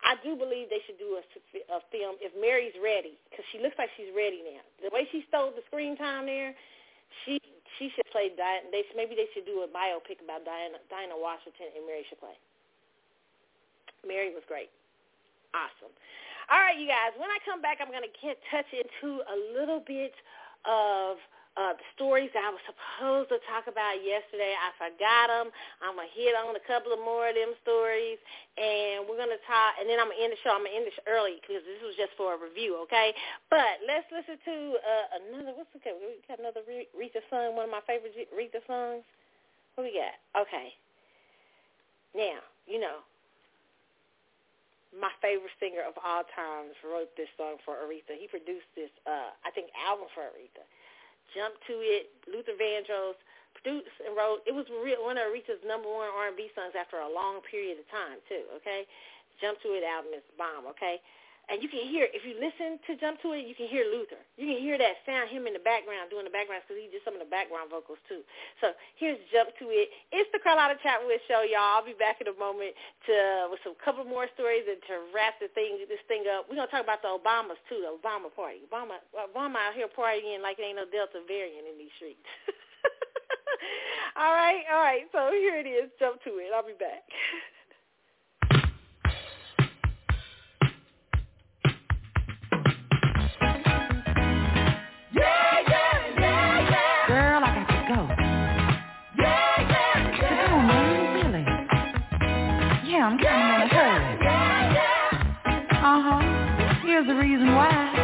I do believe they should do a, a film if Mary's ready because she looks like she's ready now. The way she stole the screen time there, she she should play Diana. They maybe they should do a biopic about Dinah Dinah Washington and Mary should play. Mary was great, awesome. All right, you guys. When I come back, I'm going to get touch into a little bit of uh, the stories I was supposed to talk about yesterday. I forgot them. I'm going to hit on a couple of more of them stories, and we're going to talk, and then I'm going to end the show. I'm going to end this early because this was just for a review, okay? But let's listen to uh, another, what's okay? We got another Aretha song, one of my favorite Aretha songs. What we got? Okay. Now, you know, my favorite singer of all times wrote this song for Aretha. He produced this, uh, I think, album for Aretha. Jump to It, Luther Vandross produced and wrote. It was one of Aretha's number one R&B songs after a long period of time, too, okay? Jump to It album is bomb, okay? And you can hear, if you listen to Jump to It, you can hear Luther. You can hear that sound, him in the background, doing the background, because he did some of the background vocals, too. So here's Jump to It. It's the Carlotta Chatwood Show, y'all. I'll be back in a moment to with some couple more stories and to wrap the thing, this thing up. We're to talk about the Obamas, too, the Obama party. Obama, Obama out here partying like it ain't no Delta variant in these streets. all right, all right. So here it is. Jump to it. I'll be back. the reason why.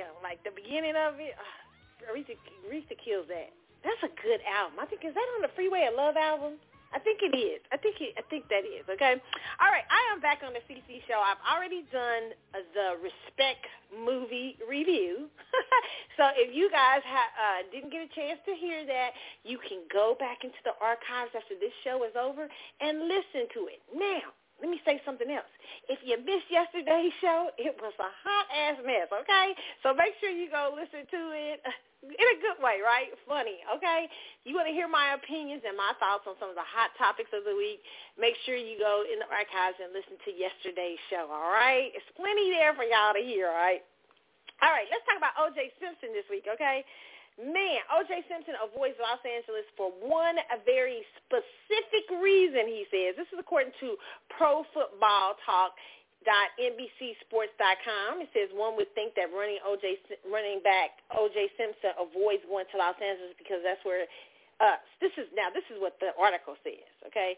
That's. Like the beginning of it, uh, Aretha, Aretha kills that. That's a good album. I think is that on the Freeway of Love album? I think it is. I think it, I think that is. Okay. All right. I am back on the CC show. I've already done the Respect movie review. so if you guys ha- uh, didn't get a chance to hear that, you can go back into the archives after this show is over and listen to it. Now, let me say something else. If you missed yesterday's show, it was a hot ass mess, okay? So make sure you go listen to it in a good way, right? Funny, okay? You want to hear my opinions and my thoughts on some of the hot topics of the week, make sure you go in the archives and listen to yesterday's show, all right? It's plenty there for y'all to hear, all right? All right, let's talk about O.J. Simpson this week, okay? Man, O.J. Simpson avoids Los Angeles for one very specific reason, he says. This is according to Pro Football Talk. NBCSports.com. It says one would think that running OJ running back OJ Simpson avoids going to Los Angeles because that's where uh, this is now. This is what the article says. Okay,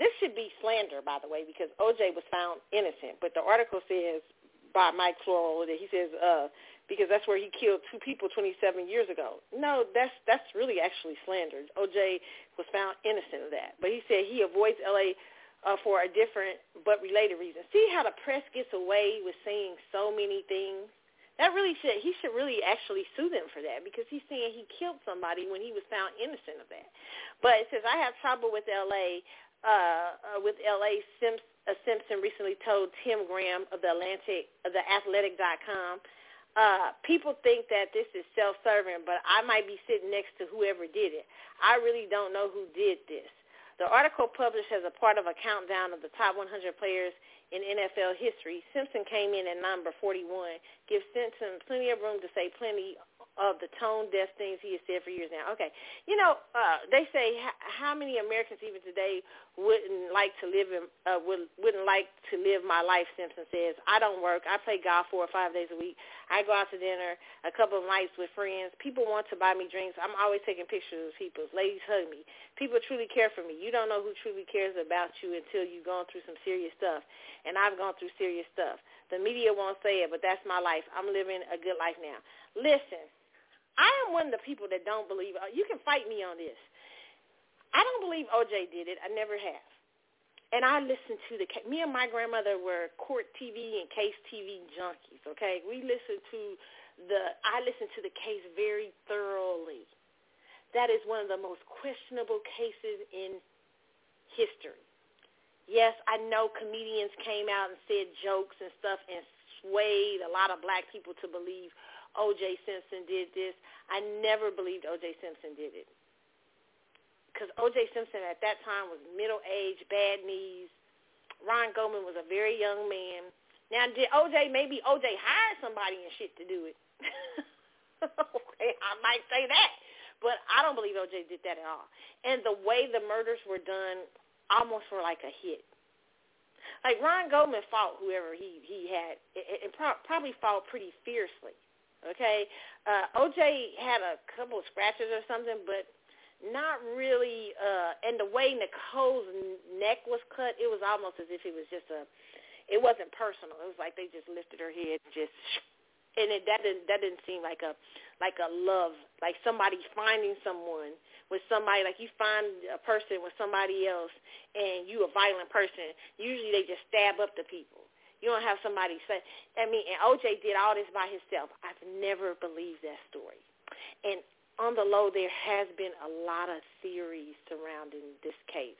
this should be slander, by the way, because OJ was found innocent. But the article says by Mike Florio that he says uh, because that's where he killed two people 27 years ago. No, that's that's really actually slander. OJ was found innocent of that, but he said he avoids L.A. Uh, for a different but related reason. See how the press gets away with saying so many things. That really should he should really actually sue them for that because he's saying he killed somebody when he was found innocent of that. But it says I have trouble with L.A. Uh, uh, with L.A. Simpson. Uh, Simpson recently told Tim Graham of the Atlantic, of the Athletic.com uh, people think that this is self-serving, but I might be sitting next to whoever did it. I really don't know who did this. The article published as a part of a countdown of the top 100 players in NFL history, Simpson came in at number 41, gives Simpson plenty of room to say plenty of the tone deaf things he has said for years now. Okay, you know, uh, they say h- how many Americans even today wouldn't like to live in, uh, would, wouldn't like to live my life. Simpson says, I don't work. I play golf four or five days a week. I go out to dinner a couple of nights with friends. People want to buy me drinks. I'm always taking pictures of people. Ladies hug me. People truly care for me. You don't know who truly cares about you until you've gone through some serious stuff. And I've gone through serious stuff. The media won't say it, but that's my life. I'm living a good life now. Listen, I am one of the people that don't believe. Uh, you can fight me on this. I don't believe OJ did it. I never have. And I listened to the. Me and my grandmother were court TV and case TV junkies. Okay, we listened to the. I listened to the case very thoroughly. That is one of the most questionable cases in history. Yes, I know comedians came out and said jokes and stuff and swayed a lot of black people to believe O.J. Simpson did this. I never believed O.J. Simpson did it. Because O.J. Simpson at that time was middle-aged, bad knees. Ron Goldman was a very young man. Now, did O.J. maybe O.J. hired somebody and shit to do it? okay, I might say that. But I don't believe O.J. did that at all. And the way the murders were done almost were like a hit like Ron Goldman fought whoever he he had, and pro- probably fought pretty fiercely. Okay, uh, OJ had a couple of scratches or something, but not really. Uh, and the way Nicole's neck was cut, it was almost as if it was just a. It wasn't personal. It was like they just lifted her head and just, and it, that didn't that didn't seem like a like a love, like somebody finding someone with somebody like you find a person with somebody else and you a violent person. Usually they just stab up the people. You don't have somebody say, I mean, and OJ did all this by himself. I've never believed that story. And on the low, there has been a lot of theories surrounding this case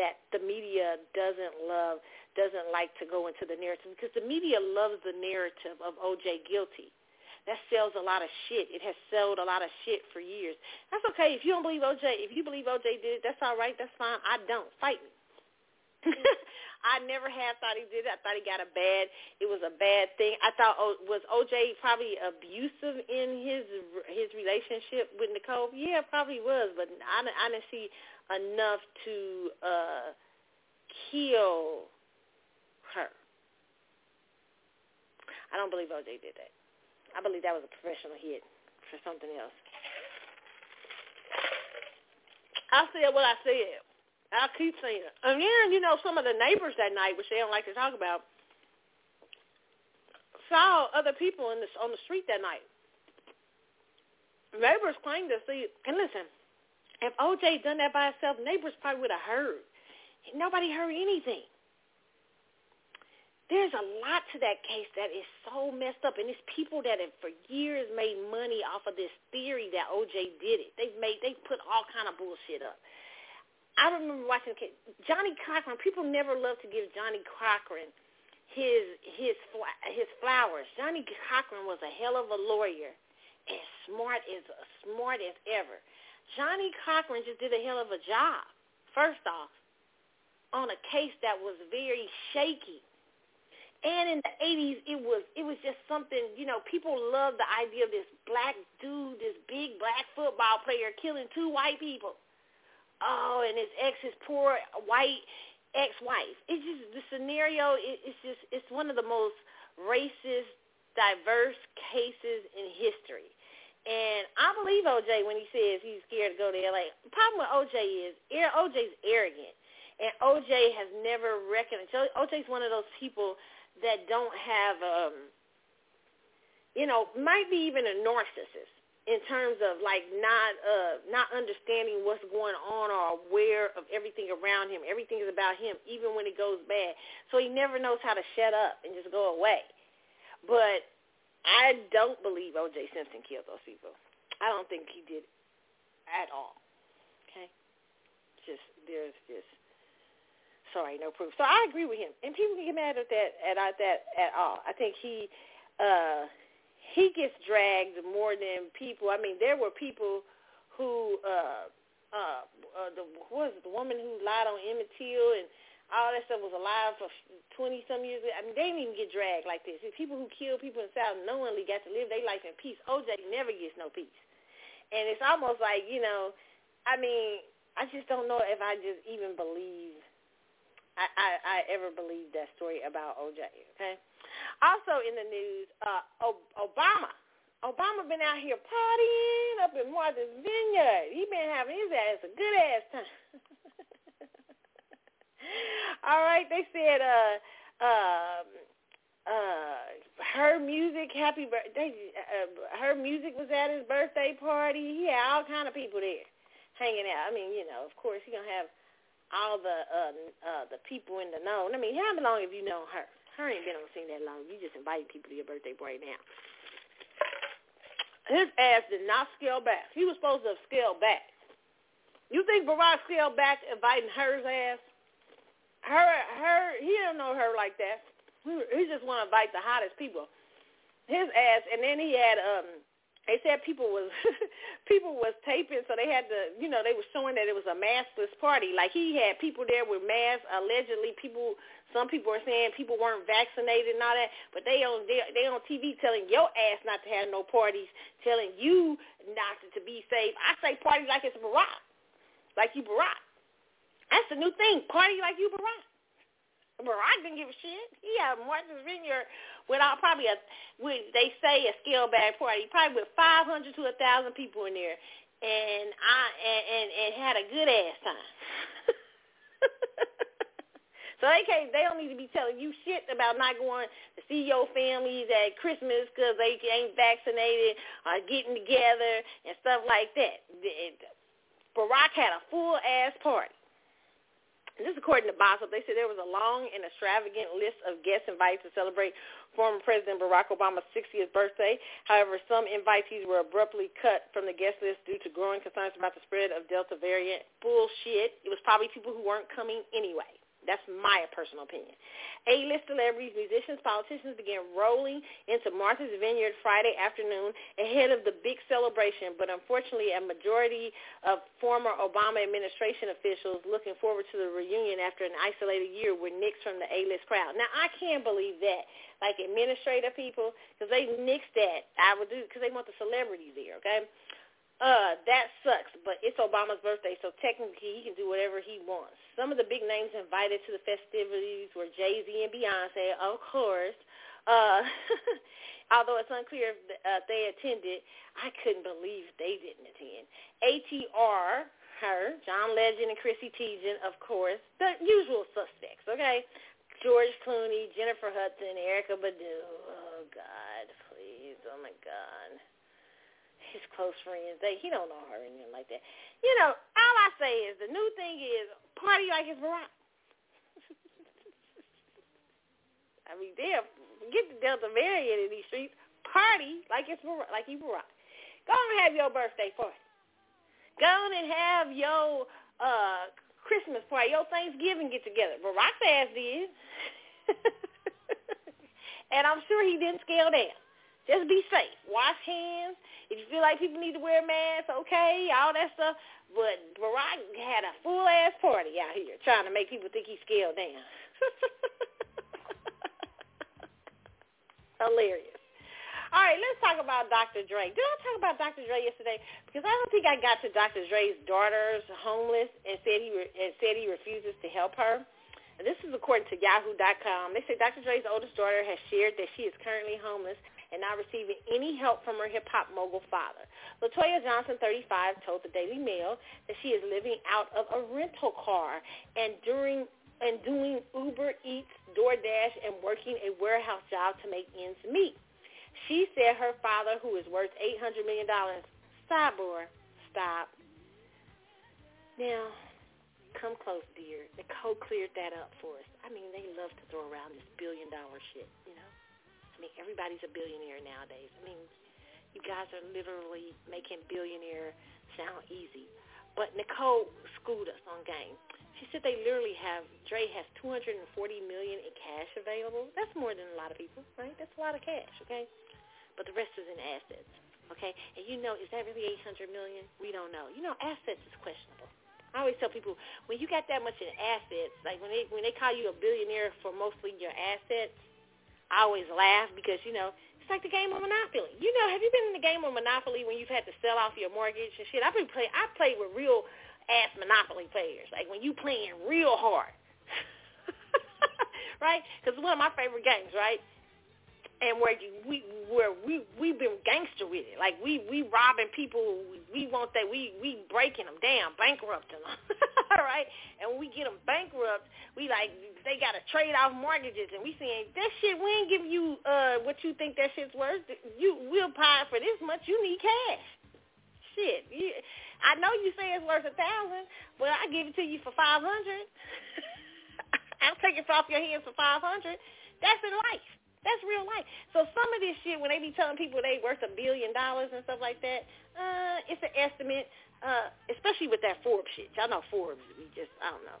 that the media doesn't love, doesn't like to go into the narrative because the media loves the narrative of OJ guilty. That sells a lot of shit. It has sold a lot of shit for years. That's okay. If you don't believe OJ, if you believe OJ did it, that's all right. That's fine. I don't. Fight me. Mm-hmm. I never have thought he did it. I thought he got a bad. It was a bad thing. I thought oh, was OJ probably abusive in his his relationship with Nicole. Yeah, probably was, but I I didn't see enough to uh kill her. I don't believe OJ did that. I believe that was a professional hit for something else. I said what I said. I'll keep saying it. And then, you know, some of the neighbors that night, which they don't like to talk about, saw other people in the, on the street that night. Neighbors claimed to see, and listen, if OJ done that by himself, neighbors probably would have heard. Nobody heard anything. There's a lot to that case that is so messed up, and it's people that have for years made money off of this theory that OJ did it. They've made, they put all kind of bullshit up. I remember watching Johnnie Cochran. People never love to give Johnnie Cochran his his his flowers. Johnnie Cochran was a hell of a lawyer, as smart as smart as ever. Johnnie Cochran just did a hell of a job. First off, on a case that was very shaky. And in the 80s, it was it was just something, you know, people loved the idea of this black dude, this big black football player killing two white people. Oh, and his ex, his poor white ex-wife. It's just the scenario. It, it's just it's one of the most racist, diverse cases in history. And I believe OJ when he says he's scared to go to LA. The problem with OJ is OJ's arrogant, and OJ has never reckoned. OJ's one of those people that don't have, um, you know, might be even a narcissist in terms of like not uh not understanding what's going on or aware of everything around him. Everything is about him, even when it goes bad. So he never knows how to shut up and just go away. But I don't believe O.J. Simpson killed those people. I don't think he did at all. Okay, just there's just sorry, no proof. So I agree with him, and people can get mad at that at, at that at all. I think he uh he gets dragged more than people. I mean, there were people who uh uh, uh the was it, the woman who lied on Emmett Till and all that stuff was alive for 20 some years. I mean, they didn't even get dragged like this. The people who kill people in South knowingly got to live their life in peace. OJ never gets no peace. And it's almost like, you know, I mean, I just don't know if I just even believe I, I, I ever believed that story about OJ, okay? Also in the news, uh, Obama. Obama been out here partying up in Martha's Vineyard. He been having his ass a good ass time. All right, they said uh um uh her music happy birthday uh, her music was at his birthday party. He had all kind of people there hanging out. I mean, you know, of course he gonna have all the uh uh the people in the know. I mean, how long have you known her? Her ain't been on scene that long. You just inviting people to your birthday party now. His ass did not scale back. He was supposed to have scaled back. You think Barack scaled back inviting her ass? her her he don't know her like that. He just want to invite the hottest people. His ass, and then he had um. They said people was people was taping, so they had to, you know, they were showing that it was a maskless party. Like he had people there with masks. Allegedly, people, some people are saying people weren't vaccinated and all that, but they on they, they on TV telling your ass not to have no parties, telling you not to be safe. I say party like it's Barack, like you Barack. That's the new thing. Party like you, Barack. Barack didn't give a shit. He had Martha's Vineyard without probably a, with, they say a scale back party, probably with 500 to a 1,000 people in there, and I and, and, and had a good ass time. so they can't, they don't need to be telling you shit about not going to see your families at Christmas because they ain't vaccinated or getting together and stuff like that. Barack had a full ass party. This is according to Boss They said there was a long and extravagant list of guests invited to celebrate former President Barack Obama's 60th birthday. However, some invitees were abruptly cut from the guest list due to growing concerns about the spread of Delta variant. Bullshit. It was probably people who weren't coming anyway. That's my personal opinion. A-list celebrities, musicians, politicians began rolling into Martha's Vineyard Friday afternoon ahead of the big celebration, but unfortunately a majority of former Obama administration officials looking forward to the reunion after an isolated year were nixed from the A-list crowd. Now, I can't believe that. Like administrative people, because they nixed that. I would do because they want the celebrities there, okay? Uh, that sucks, but it's Obama's birthday, so technically he can do whatever he wants. Some of the big names invited to the festivities were Jay-Z and Beyonce, of course. Uh, although it's unclear if uh, they attended, I couldn't believe they didn't attend. ATR, her, John Legend and Chrissy Teigen, of course, the usual suspects, okay? George Clooney, Jennifer Hudson, Erykah Badu. Oh, God, please. Oh, my God. His close friends, they he don't know her anything like that. You know, all I say is the new thing is party like it's Barack. I mean, damn, get the Delta variant in these streets. Party like it's like you Barack. Go on and have your birthday party. Go on and have your uh Christmas party, your Thanksgiving get together. Barack ass did. and I'm sure he didn't scale down. Just be safe. Wash hands. If you feel like people need to wear masks, okay, all that stuff. But Barack had a full ass party out here trying to make people think he scaled down. Hilarious. All right, let's talk about Dr. Dre. Did I talk about Dr. Dre yesterday? Because I don't think I got to Dr. Dre's daughter's homeless and said he re- and said he refuses to help her. And this is according to Yahoo.com. They say Dr. Dre's oldest daughter has shared that she is currently homeless and not receiving any help from her hip-hop mogul father. Latoya Johnson, 35, told the Daily Mail that she is living out of a rental car and during and doing Uber Eats, DoorDash, and working a warehouse job to make ends meet. She said her father, who is worth $800 million, sidebar, stop. Now, come close, dear. Nicole cleared that up for us. I mean, they love to throw around this billion-dollar shit, you know? I mean, everybody's a billionaire nowadays. I mean, you guys are literally making billionaire sound easy. But Nicole schooled us on game. She said they literally have, Dre has 240 million in cash available. That's more than a lot of people, right? That's a lot of cash, okay? but the rest is in assets. Okay? And you know, is that really 800 million? We don't know. You know, assets is questionable. I always tell people when you got that much in assets, like when they when they call you a billionaire for mostly your assets, I always laugh because you know it's like the game of Monopoly. You know, have you been in the game of Monopoly when you've had to sell off your mortgage and shit? I've been play I played with real ass Monopoly players, like when you playing real hard, right? Because one of my favorite games, right? And where we where we we've been gangster with it. Like we we robbing people. We want that. We we breaking them down, bankrupting them. All right. And when we get them bankrupt, we like they got to trade off mortgages, and we saying that shit. We ain't giving you uh what you think that shit's worth. You we'll buy for this much. You need cash. Shit. You, I know you say it's worth a thousand, but I give it to you for five hundred. I'll take it off your hands for five hundred. That's in life. That's real life. So some of this shit, when they be telling people they worth a billion dollars and stuff like that, uh, it's an estimate. Uh, especially with that Forbes shit. Y'all know Forbes. We just, I don't know.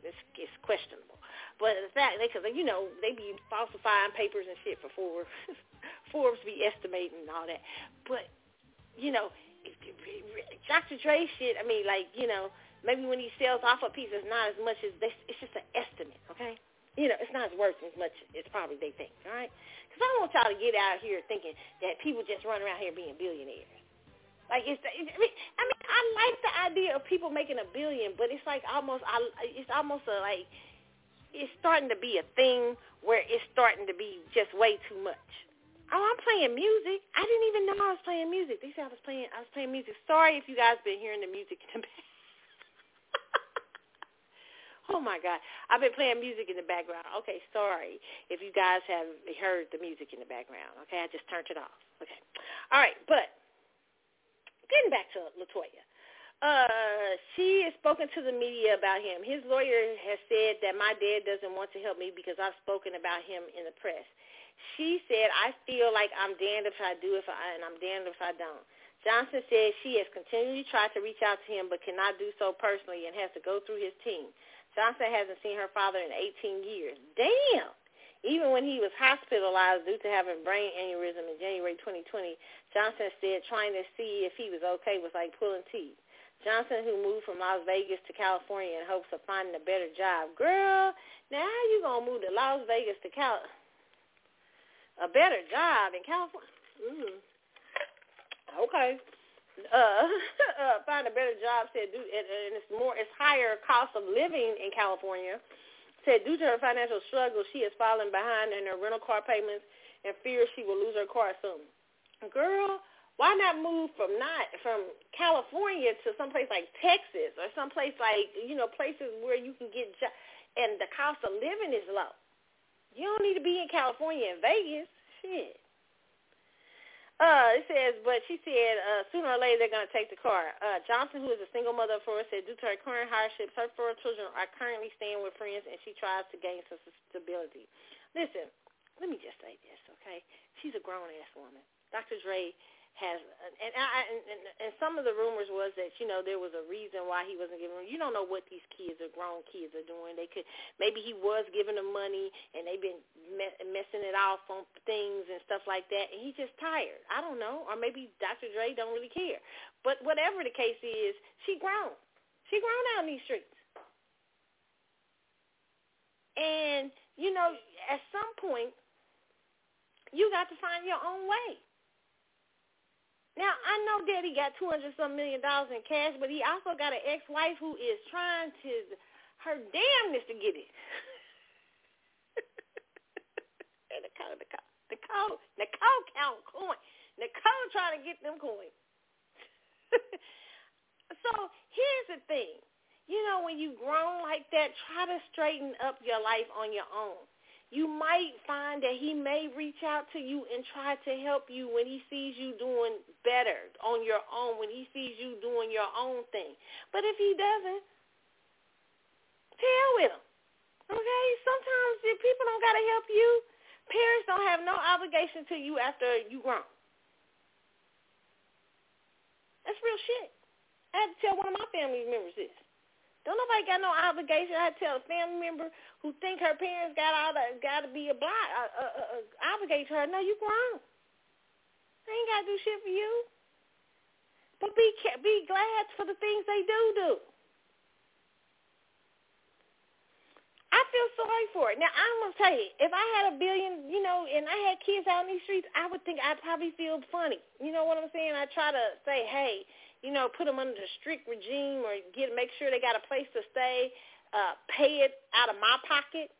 It's, it's questionable. But the fact, because, you know, they be falsifying papers and shit for Forbes. Forbes be estimating and all that. But, you know, Dr. Dre shit, I mean, like, you know, maybe when he sells off a piece, it's not as much as this. It's just an estimate, okay? You know, it's not as worth as much as probably they think, all right? Because I don't want y'all to get out here thinking that people just run around here being billionaires. Like it's, I mean, I mean, I like the idea of people making a billion, but it's like almost, I, it's almost a like, it's starting to be a thing where it's starting to be just way too much. Oh, I'm playing music. I didn't even know I was playing music. They said I was playing. I was playing music. Sorry if you guys been hearing the music in the back. Oh my God, I've been playing music in the background. Okay, sorry if you guys have heard the music in the background. Okay, I just turned it off. Okay, all right, but getting back to Latoya. Uh, she has spoken to the media about him. His lawyer has said that my dad doesn't want to help me because I've spoken about him in the press. She said, I feel like I'm damned if I do if I, and I'm damned if I don't. Johnson said she has continually tried to reach out to him but cannot do so personally and has to go through his team. Johnson hasn't seen her father in 18 years. Damn. Even when he was hospitalized due to having brain aneurysm in January 2020, Johnson said trying to see if he was okay was like pulling teeth. Johnson, who moved from Las Vegas to California in hopes of finding a better job. Girl, now how you going to move to Las Vegas to Cal? A better job in California? Mm. Okay uh, uh, find a better job. Said, due, and, and it's more, it's higher cost of living in California. Said due to her financial struggles, she is falling behind in her rental car payments and fears she will lose her car soon. Girl, Why not move from not from California to someplace like Texas or someplace like you know places where you can get jo- and the cost of living is low. You don't need to be in California and Vegas. Shit. Uh, it says, but she said uh, sooner or later they're going to take the car. Uh, Johnson, who is a single mother of four, said due to her current hardships, her four children are currently staying with friends, and she tries to gain some stability. Listen, let me just say this, okay? She's a grown-ass woman. Dr. Dre has and I and, and, some of the rumors was that you know there was a reason why he wasn't giving. You don't know what these kids are grown kids are doing. They could maybe he was giving them money and they've been me- messing it off on things and stuff like that, and he's just tired. I don't know, or maybe Dr. Dre don't really care. But whatever the case is, she grown. She grown out in these streets. And you know, at some point, you got to find your own way. Now I know Daddy got two hundred some million dollars in cash, but he also got an ex-wife who is trying to her damnness to get it. Nicole, Nicole, Nicole, Nicole count coin. Nicole trying to get them coins. so here's the thing. You know, when you grown like that, try to straighten up your life on your own you might find that he may reach out to you and try to help you when he sees you doing better on your own, when he sees you doing your own thing. But if he doesn't, tell him. Okay? Sometimes if people don't got to help you, parents don't have no obligation to you after you grown. That's real shit. I had to tell one of my family members this. Don't nobody got no obligation. I tell a family member who think her parents got all that got to be obliged, uh, uh, uh, obligate her. No, you grown. They ain't got to do shit for you. But be be glad for the things they do do. I feel sorry for it. Now I'm gonna tell you, if I had a billion, you know, and I had kids out in these streets, I would think I'd probably feel funny. You know what I'm saying? I try to say, hey, you know, put them under a strict regime or get make sure they got a place to stay, uh, pay it out of my pocket.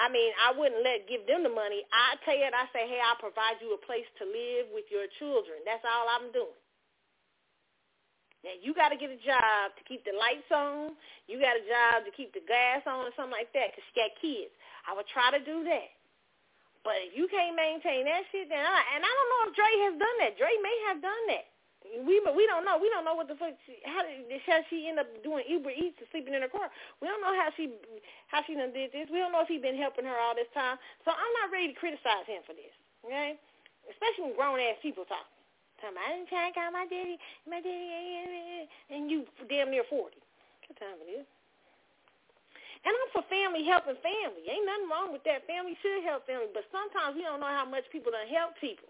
I mean, I wouldn't let give them the money. I tell you, I say, hey, I'll provide you a place to live with your children. That's all I'm doing. Now you got to get a job to keep the lights on. You got a job to keep the gas on or something like that because you got kids. I would try to do that. But if you can't maintain that shit, then I, and I don't know if Dre has done that. Dre may have done that we we don't know. We don't know what the fuck. She, how did how she end up doing Uber Eats and sleeping in her car? We don't know how she how she done did this. We don't know if he been helping her all this time. So I'm not ready to criticize him for this. Okay, especially when grown ass people. Talking about I didn't to call my daddy, my daddy, and you damn near forty. What time it is? And I'm for family helping family. Ain't nothing wrong with that. Family should help family, but sometimes we don't know how much people done help people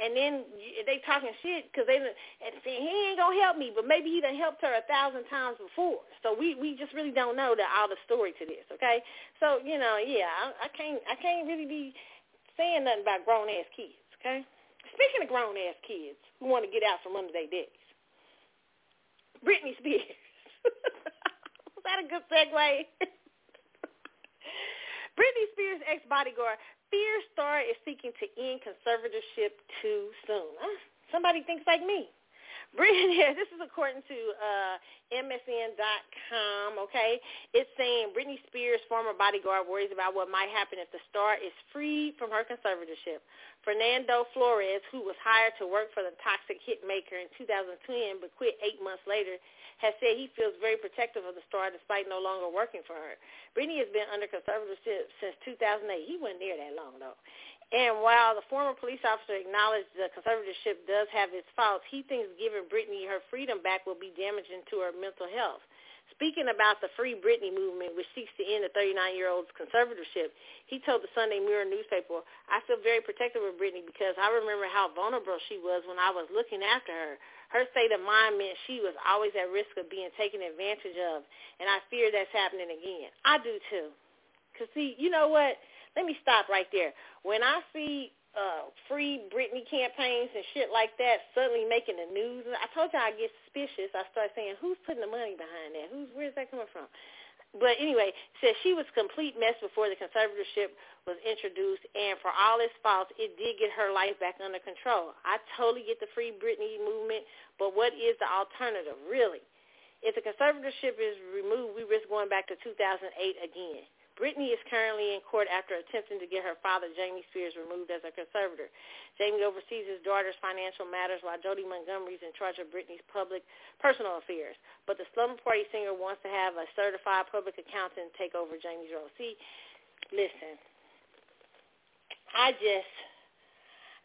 and then they talking shit because they and saying he ain't gonna help me, but maybe he done helped her a thousand times before. So we we just really don't know the all the story to this. Okay, so you know, yeah, I, I can't I can't really be saying nothing about grown ass kids. Okay, speaking of grown ass kids who want to get out from under their daddies, Britney Spears. Was that a good segue? Britney Spears' ex-bodyguard Fear Star is seeking to end conservatorship too soon. Uh, somebody thinks like me. Britney, this is according to uh, MSN.com, okay? It's saying Britney Spears' former bodyguard worries about what might happen if the star is freed from her conservatorship. Fernando Flores, who was hired to work for the toxic hitmaker in 2010 but quit eight months later, has said he feels very protective of the star despite no longer working for her. Britney has been under conservatorship since 2008. He wasn't there that long, though. And while the former police officer acknowledged the conservatorship does have its faults, he thinks giving Britney her freedom back will be damaging to her mental health. Speaking about the Free Britney movement, which seeks to end the 39-year-old's conservatorship, he told the Sunday Mirror newspaper, I feel very protective of Britney because I remember how vulnerable she was when I was looking after her. Her state of mind meant she was always at risk of being taken advantage of, and I fear that's happening again. I do too. Because, see, you know what? Let me stop right there. When I see uh, free Britney campaigns and shit like that suddenly making the news, I told you I get suspicious. I start saying, who's putting the money behind that? Who's Where's that coming from? But anyway, says she was complete mess before the conservatorship was introduced, and for all its faults, it did get her life back under control. I totally get the Free Britney movement, but what is the alternative, really? If the conservatorship is removed, we risk going back to 2008 again. Britney is currently in court after attempting to get her father, Jamie Spears, removed as a conservator. Jamie oversees his daughter's financial matters while Jodi Montgomery is in charge of Britney's public personal affairs. But the Slumber Party singer wants to have a certified public accountant take over Jamie's role. See, listen, I just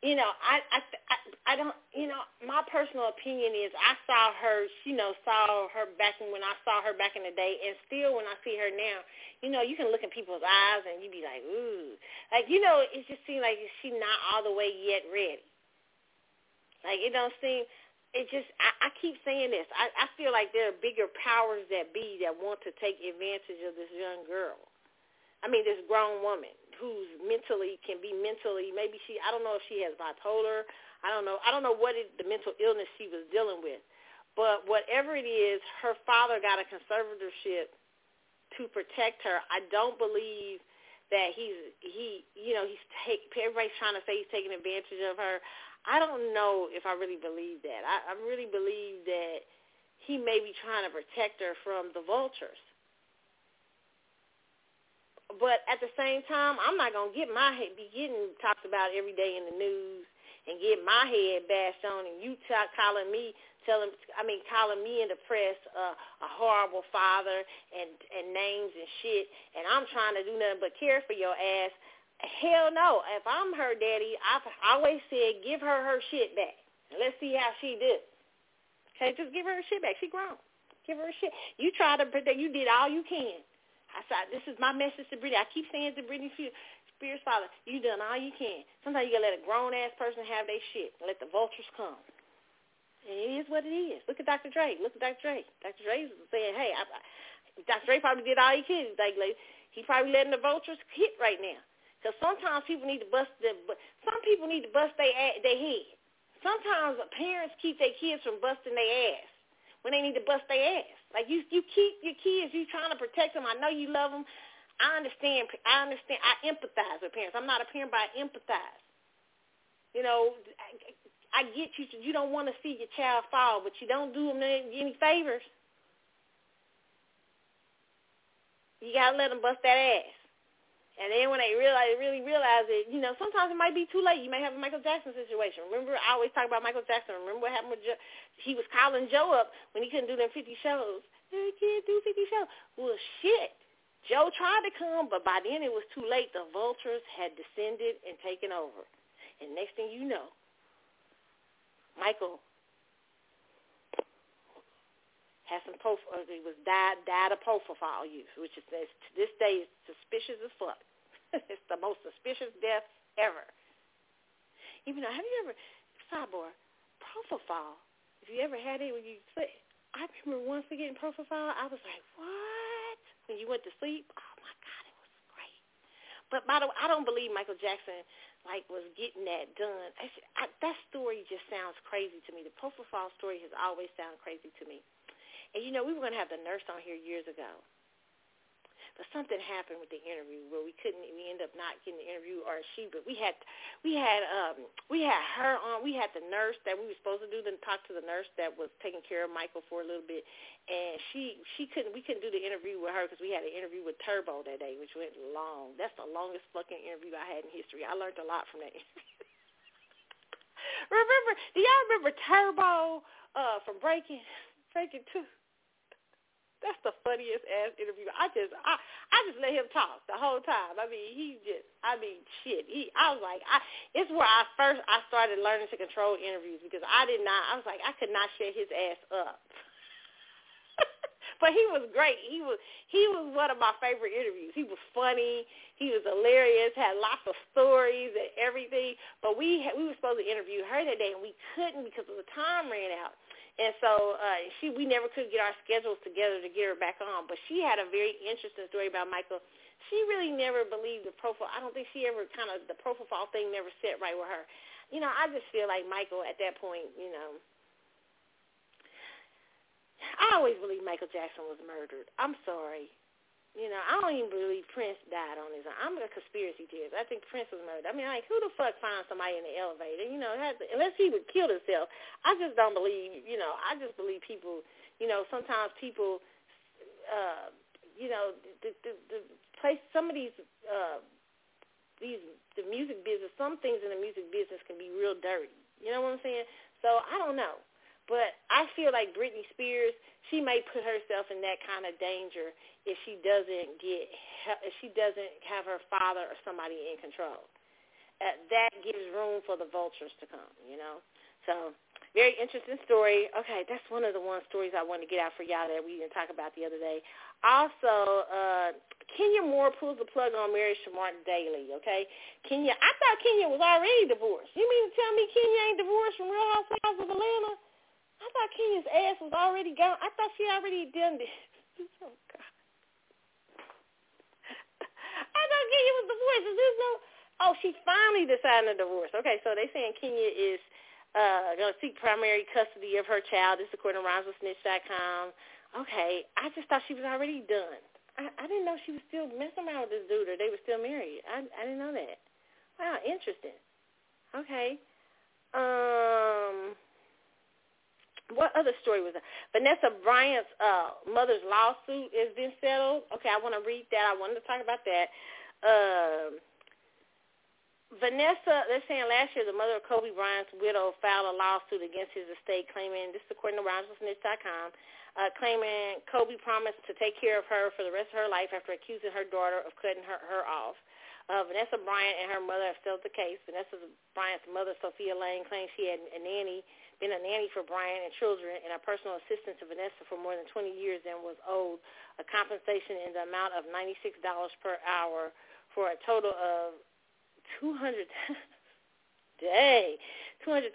you know, I, I, I, I don't, you know, my personal opinion is I saw her, you know, saw her back when I saw her back in the day, and still when I see her now, you know, you can look in people's eyes and you be like, ooh, like you know, it just seems like she not all the way yet ready. Like it don't seem. It just, I, I keep saying this. I, I feel like there are bigger powers that be that want to take advantage of this young girl. I mean, this grown woman who's mentally can be mentally maybe she I don't know if she has bipolar. I don't know. I don't know what it, the mental illness she was dealing with. But whatever it is, her father got a conservatorship to protect her. I don't believe that he's he you know he's take everybody's trying to say he's taking advantage of her. I don't know if I really believe that. I, I really believe that he may be trying to protect her from the vultures but at the same time, I'm not gonna get my head be getting talked about every day in the news and get my head bashed on, and you talk, calling me, telling, I mean, calling me in the press uh, a horrible father and and names and shit, and I'm trying to do nothing but care for your ass. Hell no! If I'm her daddy, I've always said give her her shit back. Let's see how she did. Okay, just give her her shit back. She grown. Give her her shit. You try to protect. You did all you can. I said, this is my message to Britney. I keep saying to Britney Spears' father, you done all you can. Sometimes you got to let a grown-ass person have their shit let the vultures come. And it is what it is. Look at Dr. Dre. Look at Dr. Dre. Dr. Dre saying, hey, I, I, Dr. Dre probably did all he could. Like, like, he probably letting the vultures hit right now. Because sometimes people need to bust their, some people need to bust their, their head. Sometimes parents keep their kids from busting their ass when they need to bust their ass. Like you, you keep your kids. You trying to protect them. I know you love them. I understand. I understand. I empathize with parents. I'm not a parent, but I empathize. You know, I, I get you. You don't want to see your child fall, but you don't do them any favors. You gotta let them bust that ass. And then when they realize, really realize it, you know, sometimes it might be too late. You may have a Michael Jackson situation. Remember, I always talk about Michael Jackson. Remember what happened with Joe? He was calling Joe up when he couldn't do them 50 shows. He can't do 50 shows. Well, shit. Joe tried to come, but by then it was too late. The vultures had descended and taken over. And next thing you know, Michael has some it was died died of propofol use, which is to this day is suspicious as fuck. it's the most suspicious death ever. Even though, have you ever sidebar propofol? If you ever had it when you sleep, I remember once getting propofol, I was like, what? When you went to sleep, oh my god, it was great. But by the way, I don't believe Michael Jackson like was getting that done. I, I, that story just sounds crazy to me. The propofol story has always sounded crazy to me. And you know, we were going to have the nurse on here years ago. But something happened with the interview where we couldn't. We ended up not getting the interview, or she. But we had, we had, um, we had her on. We had the nurse that we were supposed to do. Then talk to the nurse that was taking care of Michael for a little bit, and she, she couldn't. We couldn't do the interview with her because we had an interview with Turbo that day, which went long. That's the longest fucking interview I had in history. I learned a lot from that interview. remember? Do y'all remember Turbo uh, from Breaking? Breaking Two. That's the funniest ass interview. I just I I just let him talk the whole time. I mean, he just I mean shit. He I was like I it's where I first I started learning to control interviews because I did not I was like I could not shut his ass up. but he was great. He was he was one of my favorite interviews. He was funny. He was hilarious. Had lots of stories and everything. But we we were supposed to interview her that day and we couldn't because the time ran out. And so uh, she, we never could get our schedules together to get her back on. But she had a very interesting story about Michael. She really never believed the propofol. I don't think she ever kind of the propofol thing never set right with her. You know, I just feel like Michael at that point, you know, I always believe Michael Jackson was murdered. I'm sorry. You know, I don't even believe Prince died on his own. I'm a conspiracy theorist. I think Prince was murdered. I mean, like, who the fuck finds somebody in the elevator? You know, has to, unless he would kill himself. I just don't believe, you know, I just believe people, you know, sometimes people, uh, you know, the, the, the place, some of these, uh, these, the music business, some things in the music business can be real dirty. You know what I'm saying? So I don't know. But I feel like Britney Spears, she may put herself in that kind of danger if she doesn't get if she doesn't have her father or somebody in control. Uh, that gives room for the vultures to come, you know. So very interesting story. Okay, that's one of the one stories I wanted to get out for y'all that we didn't talk about the other day. Also, uh, Kenya Moore pulls the plug on marriage to Martin Daly. Okay, Kenya. I thought Kenya was already divorced. You mean to tell me Kenya ain't divorced from Real Housewives of Atlanta? I thought Kenya's ass was already gone. I thought she already done this. oh God. I thought Kenya was divorced. Is this no? Oh, she finally decided to divorce. Okay, so they saying Kenya is uh going to seek primary custody of her child. This according to RhymesWithSnitch.com. Okay, I just thought she was already done. I, I didn't know she was still messing around with this dude, or they were still married. I I didn't know that. Wow, interesting. Okay. Um what other story was that? Vanessa Bryant's uh, mother's lawsuit has been settled. Okay, I want to read that. I wanted to talk about that. Uh, Vanessa, they're saying last year the mother of Kobe Bryant's widow filed a lawsuit against his estate claiming, this is according to RhymesWithSnitch.com, uh, claiming Kobe promised to take care of her for the rest of her life after accusing her daughter of cutting her, her off. Uh, Vanessa Bryant and her mother have settled the case. Vanessa Bryant's mother, Sofia Laine, claims she had a nanny been a nanny for Bryant and children and a personal assistant to Vanessa for more than 20 years and was owed a compensation in the amount of $96 per hour for a total of 200 Day, $200,000.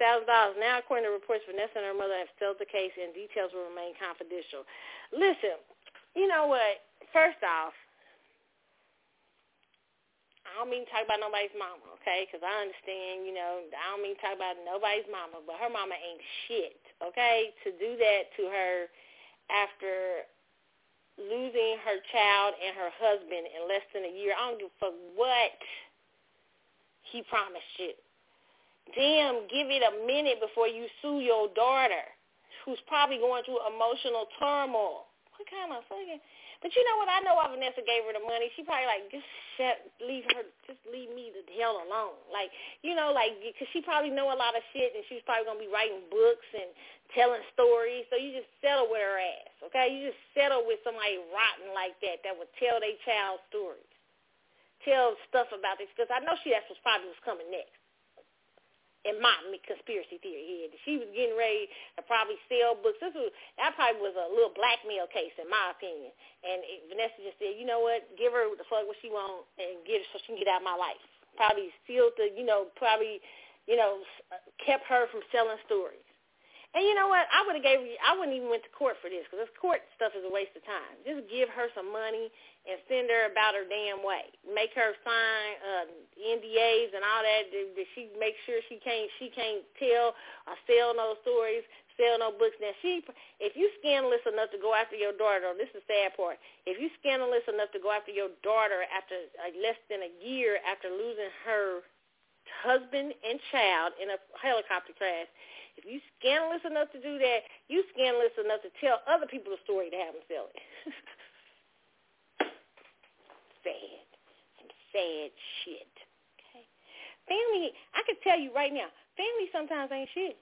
Now, according to reports, Vanessa and her mother have settled the case and details will remain confidential. Listen, you know what? First off, I don't mean talk about nobody's mama, okay? Because I understand, you know, I don't mean talk about nobody's mama, but her mama ain't shit, okay? To do that to her after losing her child and her husband in less than a year, I don't give a fuck what he promised you. Damn, give it a minute before you sue your daughter, who's probably going through emotional turmoil. What kind of fucking but you know what? I know why Vanessa gave her the money. She probably like just shut, leave her, just leave me the hell alone. Like you know, like because she probably know a lot of shit, and she's probably gonna be writing books and telling stories. So you just settle with her ass, okay? You just settle with somebody rotten like that that would tell their child stories, tell stuff about this. Because I know she that's what's probably was coming next in my conspiracy theory here. She was getting ready to probably sell books. This was that probably was a little blackmail case in my opinion. And it, Vanessa just said, you know what, give her the fuck what she want and get her so she can get out of my life. Probably sealed the, you know, probably, you know, kept her from selling stories. And you know what? I would have gave. I wouldn't even went to court for this because this court stuff is a waste of time. Just give her some money and send her about her damn way. Make her sign uh, NDAs and all that. That she make sure she can't she can't tell or sell no stories, sell no books. Now she, if you scandalous enough to go after your daughter, this is the sad part. If you scandalous enough to go after your daughter after uh, less than a year after losing her husband and child in a helicopter crash if you scandalous enough to do that, you scandalous enough to tell other people the story to have them sell it. sad. Some sad shit. Okay? Family, I can tell you right now, family sometimes ain't shit.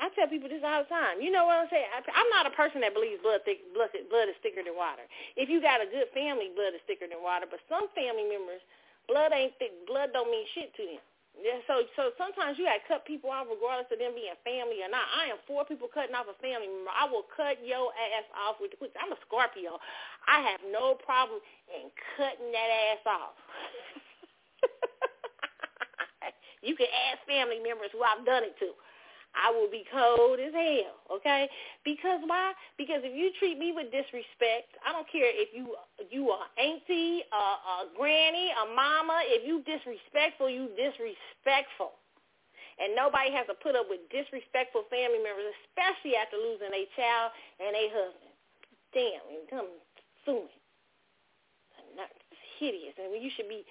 I tell people this all the time. You know what I'm saying? I, I'm not a person that believes blood, thick, blood, blood is thicker than water. If you got a good family, blood is thicker than water. But some family members, blood ain't thick. Blood don't mean shit to them. Yeah, so so sometimes you gotta cut people off regardless of them being family or not. I am for people cutting off a family member. I will cut your ass off with the quick. I'm a Scorpio. I have no problem in cutting that ass off. you can ask family members who I've done it to. I will be cold as hell, okay? Because why? Because if you treat me with disrespect, I don't care if you you are auntie, a, a granny, a mama. If you disrespectful, you disrespectful. And nobody has to put up with disrespectful family members, especially after losing a child and a husband. Damn, and come sue me. hideous, and you should be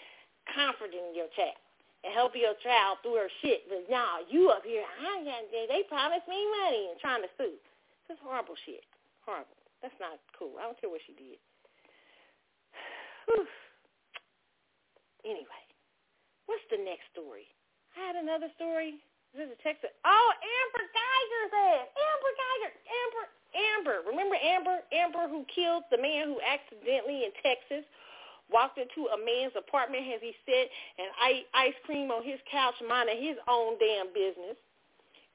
comforting your child and helping your child through her shit. But nah, you up here, I got they promised me money and trying to sue. This horrible shit. Horrible. That's not cool. I don't care what she did. anyway, what's the next story? I had another story. This is a text. Oh, Amber Guyger's ass. Amber Guyger. Amber. Amber. Remember Amber? Amber who killed the man who accidentally in Texas walked into a man's apartment as he said and ate ice cream on his couch minding his own damn business.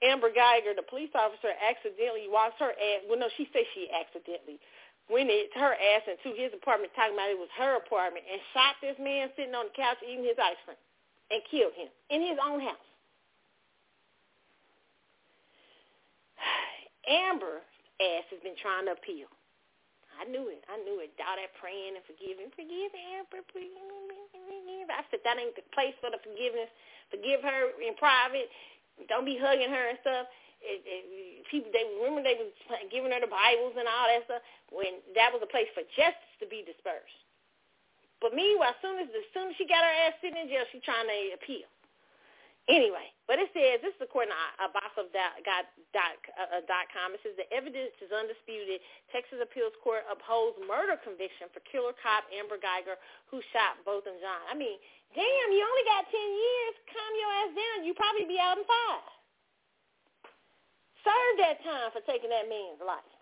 Amber Guyger, the police officer, accidentally walked her ass. Well, no, she said she accidentally went it her ass into his apartment, talking about it was her apartment, and shot this man sitting on the couch eating his ice cream, and killed him in his own house. Amber ass has been trying to appeal. I knew it. I knew it. All that praying and forgiving. Forgive Amber, please. I said that ain't the place for the forgiveness. Forgive her in private. Don't be hugging her and stuff. It, it, people, they remember they was giving her the Bibles and all that stuff when that was a place for justice to be dispersed. But meanwhile, as soon as as soon as she got her ass sitting in jail, she trying to appeal. Anyway, but it says, this is according to Bossip.com, uh, uh, it says the evidence is undisputed. Texas Appeals Court upholds murder conviction for killer cop Amber Guyger who shot Botham Jean. I mean, damn, you only got 10 years. Calm your ass down. You probably be out in five. Serve that time for taking that man's life.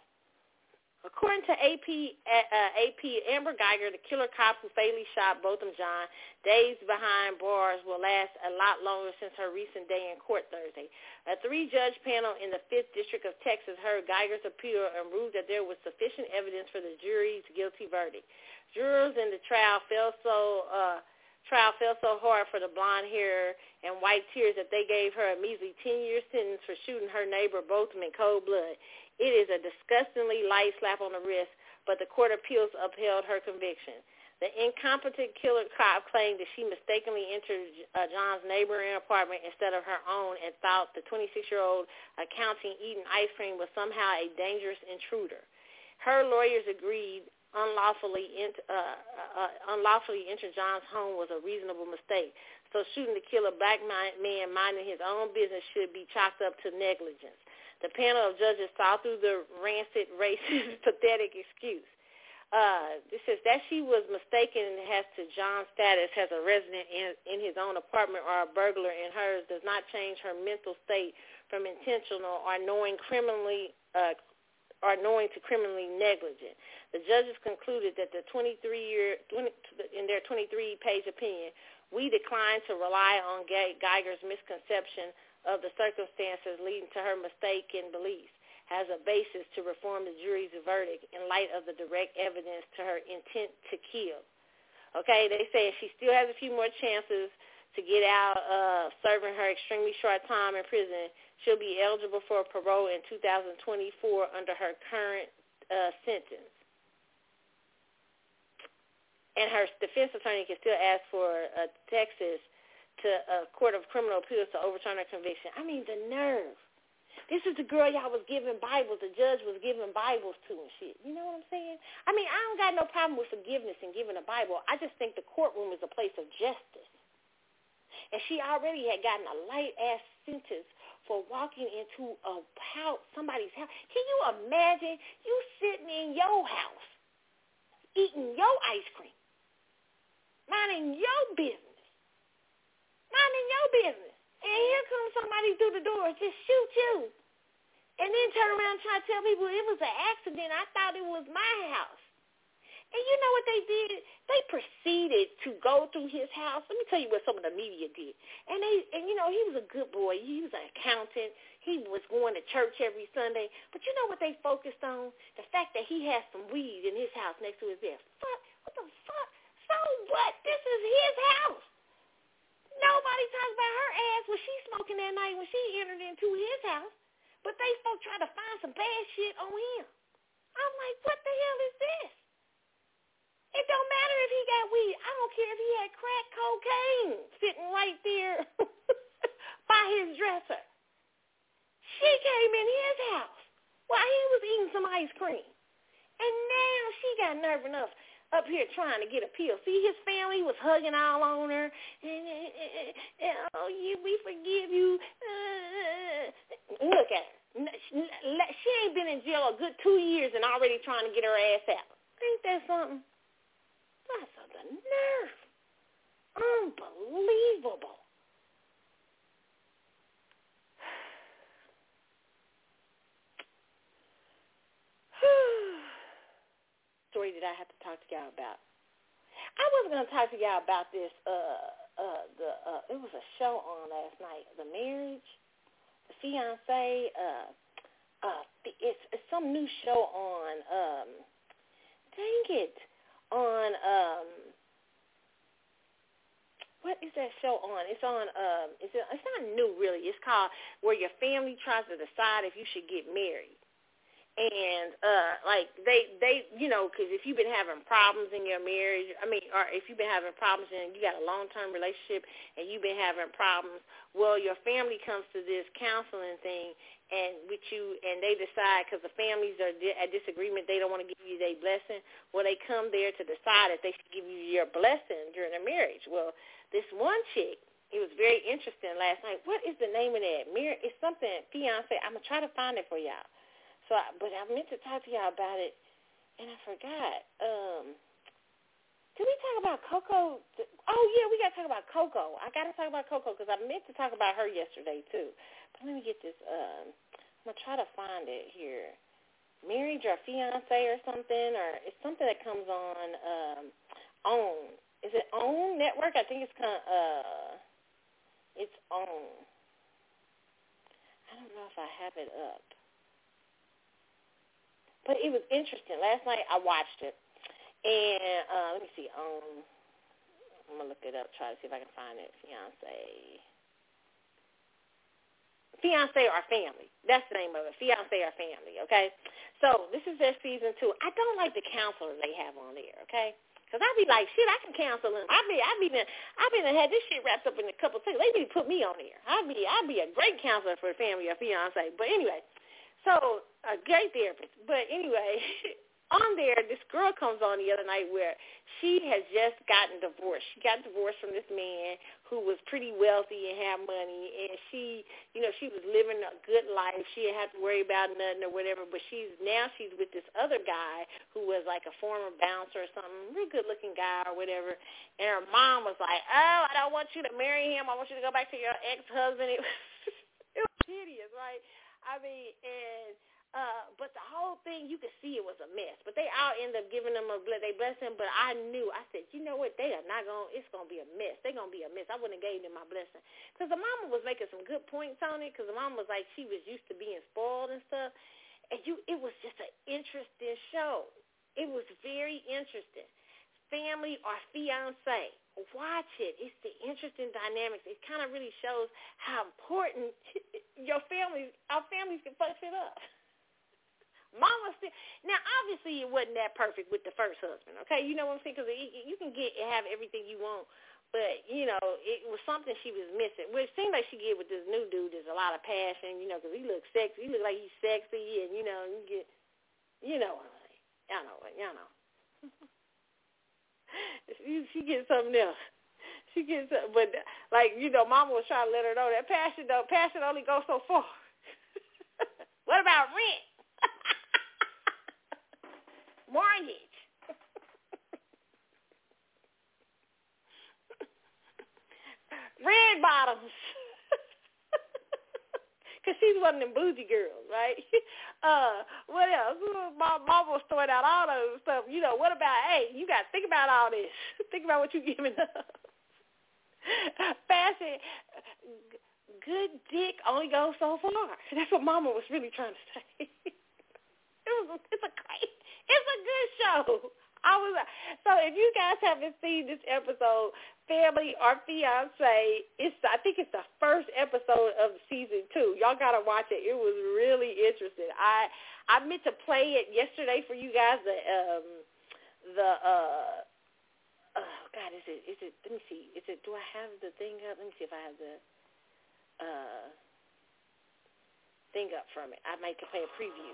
According to AP, uh, AP, Amber Guyger, the killer cop who fatally shot Botham Jean, days behind bars will last a lot longer since her recent day in court Thursday. A three-judge panel in the 5th District of Texas heard Guyger's appeal and ruled that there was sufficient evidence for the jury's guilty verdict. Jurors in the trial felt so uh, trial fell so hard for the blonde hair and white tears that they gave her a measly 10-year sentence for shooting her neighbor Botham in cold blood. It is a disgustingly light slap on the wrist, but the court appeals upheld her conviction. The incompetent killer cop claimed that she mistakenly entered uh, Jean's neighboring apartment instead of her own and thought the 26-year-old accounting eating ice cream was somehow a dangerous intruder. Her lawyers agreed unlawfully, ent- uh, uh, unlawfully enter Jean's home was a reasonable mistake. So shooting to kill a black man minding his own business should be chalked up to negligence. The panel of judges saw through the rancid, racist, pathetic excuse. Uh, this says that she was mistaken as to Jean's status as a resident in, in his own apartment or a burglar in hers does not change her mental state from intentional or knowing criminally uh, or knowing to criminally negligent. The judges concluded that the 23-year, 20, in their 23-page opinion, we declined to rely on Guyger's misconception of the circumstances leading to her mistaken beliefs has a basis to reform the jury's verdict in light of the direct evidence to her intent to kill. Okay, they say she still has a few more chances to get out of serving her extremely short time in prison. She'll be eligible for parole in 2024 under her current uh, sentence. And her defense attorney can still ask for uh, Texas to a court of criminal appeals to overturn her conviction. I mean, the nerve. This is the girl y'all was giving Bibles. The judge was giving Bibles to and shit. You know what I'm saying? I mean, I don't got no problem with forgiveness and giving a Bible. I just think the courtroom is a place of justice. And she already had gotten a light-ass sentence for walking into a house, somebody's house. Can you imagine you sitting in your house, eating your ice cream, minding your business, minding your business. And here comes somebody through the door, just shoot you. And then turn around and try to tell people it was an accident. I thought it was my house. And you know what they did? They proceeded to go through his house. Let me tell you what some of the media did. And they, and you know, he was a good boy. He was an accountant. He was going to church every Sunday. But you know what they focused on? The fact that he has some weed in his house next to his bed. Fuck, what the fuck? So what? This is his house. Nobody talks about her ass when she smoking that night when she entered into his house. But they folk try to find some bad shit on him. I'm like, what the hell is this? It don't matter if he got weed. I don't care if he had crack cocaine sitting right there by his dresser. She came in his house while he was eating some ice cream. And now she got nerve enough up here trying to get a pill. See, his family was hugging all on her. Oh, you, we forgive you. Uh, look at her. She ain't been in jail a good two years and already trying to get her ass out. Ain't that something? That's the nerve. Unbelievable. Story that I have to talk to y'all about. I wasn't gonna talk to y'all about this. Uh, uh, the uh, it was a show on last night. The marriage, the fiance. Uh, uh, it's, it's some new show on. Um, dang it, on um. What is that show on? It's on. Um, it's it's not new really. It's called where your family tries to decide if you should get married and uh like they they you know because if you've been having problems in your marriage i mean or if you've been having problems and you got a long term relationship and you've been having problems well your family comes to this counseling thing and with you and they decide because the families are di- at disagreement they don't want to give you their blessing well they come there to decide if they should give you your blessing during their marriage. Well this one chick it was very interesting last night. What is the name of that mirror it's something fiance i'm gonna try to find it for y'all so, I, but I meant to talk to y'all about it, and I forgot. Um, did we talk about Coco? Oh yeah, we got to talk about Coco. I got to talk about Coco because I meant to talk about her yesterday too. But let me get this. Um, I'm gonna try to find it here. Marriage or fiance or something, or it's something that comes on um, OWN. Is it OWN network? I think it's kind of, uh, it's OWN. I don't know if I have it up. But it was interesting. Last night I watched it, and uh, let me see. Um, I'm gonna look it up. Try to see if I can find it. Fiance, fiance or family. That's the name of it. Fiance or family. Okay. So this is their season two. I don't like the counselor they have on there. Okay. Cause I be like, shit, I can counsel them. I be, I be, I been had this shit wrapped up in a couple of things. They to put me on there. I be, I be a great counselor for a family or fiance. But anyway, so a gay therapist. But anyway, on there, this girl comes on the other night where she has just gotten divorced. She got divorced from this man who was pretty wealthy and had money, and she, you know, she was living a good life. She didn't have to worry about nothing or whatever. But she's now she's with this other guy who was like a former bouncer or something, real good looking guy or whatever. And her mom was like, "Oh, I don't want you to marry him. I want you to go back to your ex husband." It it was hideous, right? I mean, and uh, but the whole thing, you could see it was a mess. But they all end up giving them a they bless him. But I knew, I said, you know what? They are not going. It's going to be a mess. They're going to be a mess. I wouldn't have gave them my blessing because the mama was making some good points on it. Because the mama was like she was used to being spoiled and stuff. And you, it was just an interesting show. It was very interesting. Family or fiance watch it. It's the interesting dynamics. It kind of really shows how important your family, our families can fuck shit up. Mama still now. Obviously, it wasn't that perfect with the first husband. Okay, you know what I'm saying? Because you can get have everything you want, but you know it was something she was missing. Which seemed like she get with this new dude. There's a lot of passion, you know, because he looks sexy. He look like he's sexy, and you know you get, you know, y'all know what, y'all know. she, she gets something else. She gets, but like you know, Mama was trying to let her know that passion though, passion only goes so far. what about rent? Mortgage. Red bottoms. Cause she's one of them bougie girls, right? Uh, what else? My mom was throwing out all those stuff. You know, what about? Hey, you got to think about all this. think about what you're giving up. Fashion, good dick only goes so far. That's what Mama was really trying to say. it was. It's a great. It's a good show. I was so if you guys haven't seen this episode, Family or Fiance, it's I think it's the first episode of season two. Y'all gotta watch it. It was really interesting. I I meant to play it yesterday for you guys. The um the uh oh God is it is it let me see is it do I have the thing up? Let me see if I have the uh thing up from it. I might play a preview.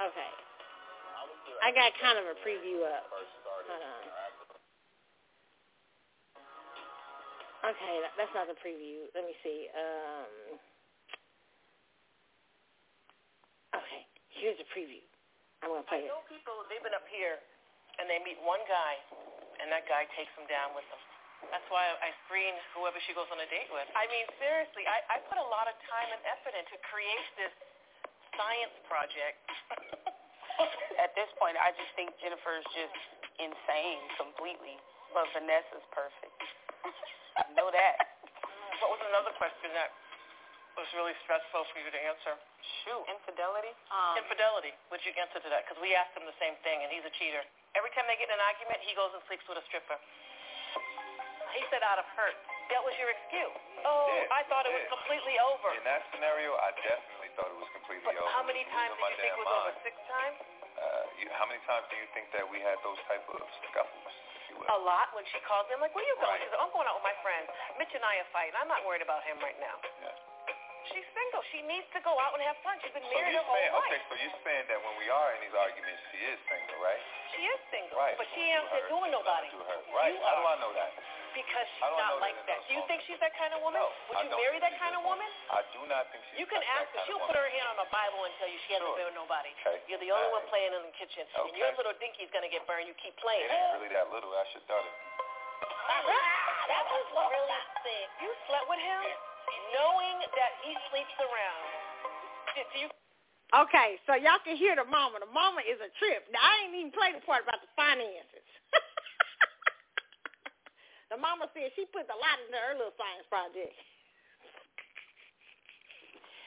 Okay. I got kind of a preview up. Hold on. Okay, that's not the preview. Let me see. Um, okay, here's a preview. I'm gonna play it. I know people. They've been up here, and they meet one guy, and that guy takes them down with them. That's why I screen whoever she goes on a date with. I mean, seriously, I, I put a lot of time and effort into create this science project. At this point, I just think Jennifer is just insane completely, but Vanessa's perfect. I know that. What was another question that was really stressful for you to answer? Shoot, infidelity. Um, infidelity. Would you answer to that? Because we asked him the same thing, and he's a cheater. Every time they get in an argument, he goes and sleeps with a stripper. He said out of hurt. That was your excuse. Oh, yeah, I thought it yeah. was completely over. In that scenario, I definitely thought it was completely but over. How many times did you think it was mind. over? Six times? Uh, you, how many times do you think that we had those type of scuffles? A lot when she calls me. I'm like, where you going? Right. She I'm going out with my friends. Mitch and I are fighting. I'm not worried about him right now. Yeah. She's single. She needs to go out and have fun. She's been so married her whole saying, life. Okay, so you're saying that when we are in these arguments, she is single, right? She is single, right. but she ain't doing nobody. To her. Right. You How are. do I know that? Because she's do I know not like that that. Do you think she's that kind of woman? No, Would you marry that kind of that. woman? I do not think she's You can that ask her. She'll put her hand on the Bible and tell you she hasn't Sure. been with nobody. Okay. You're the only All one right. playing in the kitchen. And your little dinky's going to get burned. You keep playing. It ain't really that little. I should have done it. that was really sick. You slept with him knowing that he sleeps around. Do, do you Okay, so y'all can hear the mama. The mama is a trip. Now, I ain't even played the part about the finances. The mama said she put a lot into her little science project.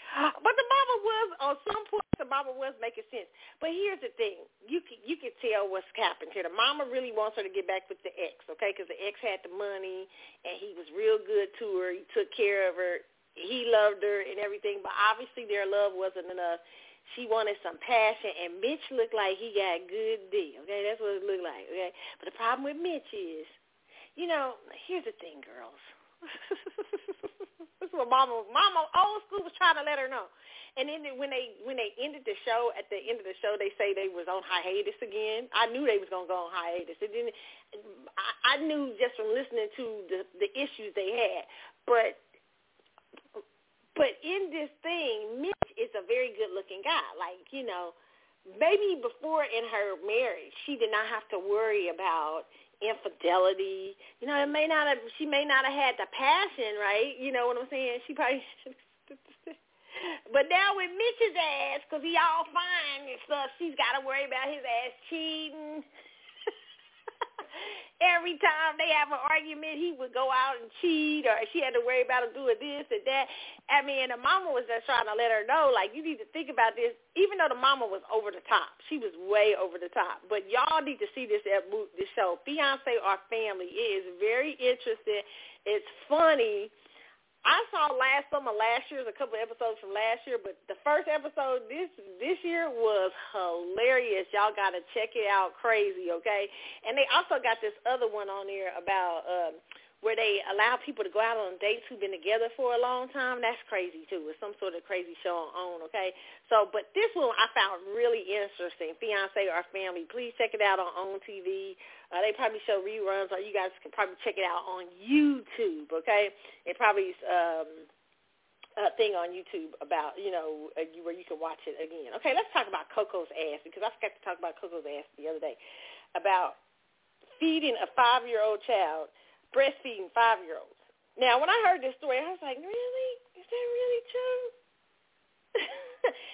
But the mama was on some point. The mama was making sense. But here's the thing: you can you can tell what's happened here. The mama really wants her to get back with the ex, okay? Because the ex had the money and he was real good to her. He took care of her. He loved her and everything. But obviously, their love wasn't enough. She wanted some passion, and Mitch looked like he got good D. Okay, that's what it looked like. Okay, but the problem with Mitch is, you know, here's the thing, girls. this is what Mama, Mama, old school was trying to let her know. And then when they when they ended the show, at the end of the show, they say they was on hiatus again. I knew they was gonna go on hiatus. And then I, I knew just from listening to the the issues they had, but but in this thing, Mitch is a very good looking guy. Like, you know, maybe before in her marriage, she did not have to worry about infidelity. You know, it may not have she may not have had the passion, right? You know what I'm saying? She probably But now with Mitch's ass, because he all fine and stuff, she's got to worry about his ass cheating. Every time they have an argument, he would go out and cheat, or she had to worry about him doing this and that. I mean, the mama was just trying to let her know, like, you need to think about this. Even though the mama was over the top, she was way over the top. But y'all need to see this at this show, Fiance or Family. It is very interesting. It's funny. I saw last summer, last year's a couple episodes from last year, but the first episode this this year was hilarious. Y'all got to check it out, crazy, okay? And they also got this other one on there about um, where they allow people to go out on dates who've been together for a long time. That's crazy too. It's some sort of crazy show on, okay? So, but this one I found really interesting. Fiance or Family. Please check it out on OWN TV. Uh, they probably show reruns, or you guys can probably check it out on YouTube. Okay, it probably is um, a thing on YouTube about you know uh, where you can watch it again. Okay, let's talk about Coco's ass because I forgot to talk about Coco's ass the other day about feeding a five-year-old child, breastfeeding five-year-olds. Now, when I heard this story, I was like, really? Is that really true?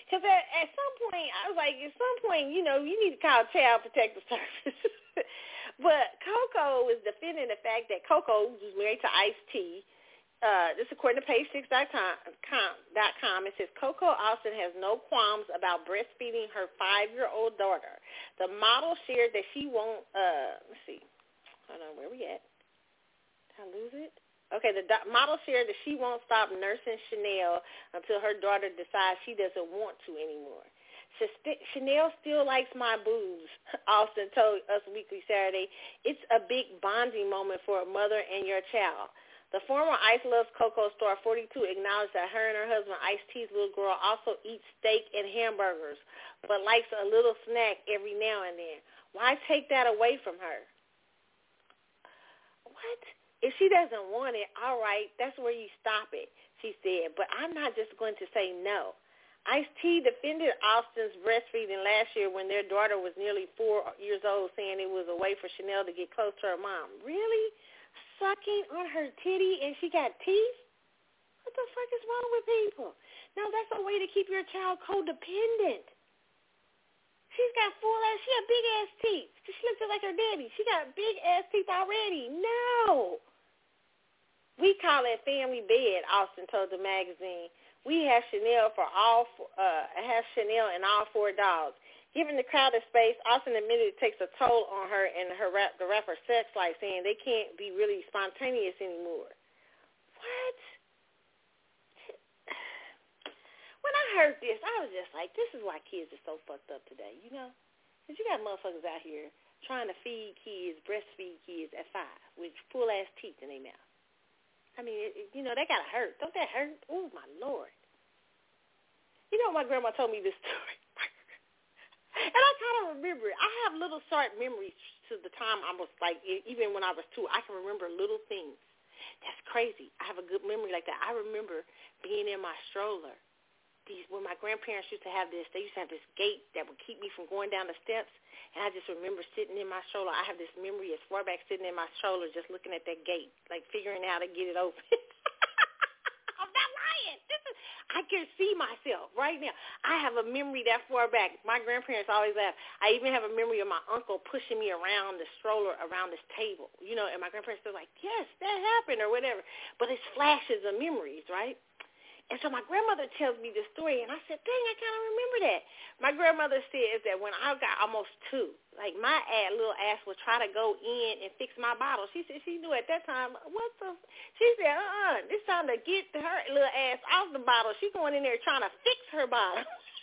Because at, at some point, I was like, at some point, you know, you need to call Child Protective Services. but Coco is defending the fact that Coco, who's married to Ice-T, uh, this according to page6.com, it says Coco Austin has no qualms about breastfeeding her five-year-old daughter. The model shared that she won't, uh, let's see, hold on, where we at? I lose it? Okay, the model shared that she won't stop nursing Chanel until her daughter decides she doesn't want to anymore. Chanel still likes my boobs, Austin told Us Weekly Saturday. It's a big bonding moment for a mother and your child. The former Ice Loves Coco star 42 acknowledged that her and her husband Ice T's little girl also eats steak and hamburgers, but likes a little snack every now and then. Why take that away from her? What? If she doesn't want it, all right, that's where you stop it, she said. But I'm not just going to say no. Ice T defended Austin's breastfeeding last year when their daughter was nearly four years old, saying it was a way for Chanel to get close to her mom. Really? sucking on her titty and she got teeth? What the fuck is wrong with people? Now that's a way to keep your child codependent. She's got full ass, she got big ass teeth. She looks like her daddy. She got big ass teeth already. No. We call it family bed, Austin told the magazine. We have Chanel for all, uh, have Chanel and all four dogs. Given the crowded space, Austin admitted it takes a toll on her and her rap, the rapper sex life, saying they can't be really spontaneous anymore. What? When I heard this, I was just like, this is why kids are so fucked up today, you know? Because you got motherfuckers out here trying to feed kids, breastfeed kids at five with full-ass teeth in their mouth. I mean, it, you know, that got to hurt. Don't that hurt? Oh, my Lord. You know, my grandma told me this story. And I kind of remember it. I have little short memories to the time I was like, even when I was two, I can remember little things. That's crazy. I have a good memory like that. I remember being in my stroller. These when my grandparents used to have this, they used to have this gate that would keep me from going down the steps. And I just remember sitting in my stroller. I have this memory as far back sitting in my stroller, just looking at that gate, like figuring out how to get it open. I'm not lying. I can see myself right now. I have a memory that far back. My grandparents always laugh. I even have a memory of my uncle pushing me around the stroller around this table. You know, and my grandparents are like, yes, that happened or whatever. But it's flashes of memories, right? And so my grandmother tells me this story, and I said, dang, I kind of remember that. My grandmother says that when I got almost two, like my ad, little ass would try to go in and fix my bottle. She said she knew at that time, what the, she said, uh-uh, it's time to get her little ass off the bottle. She going in there trying to fix her bottle.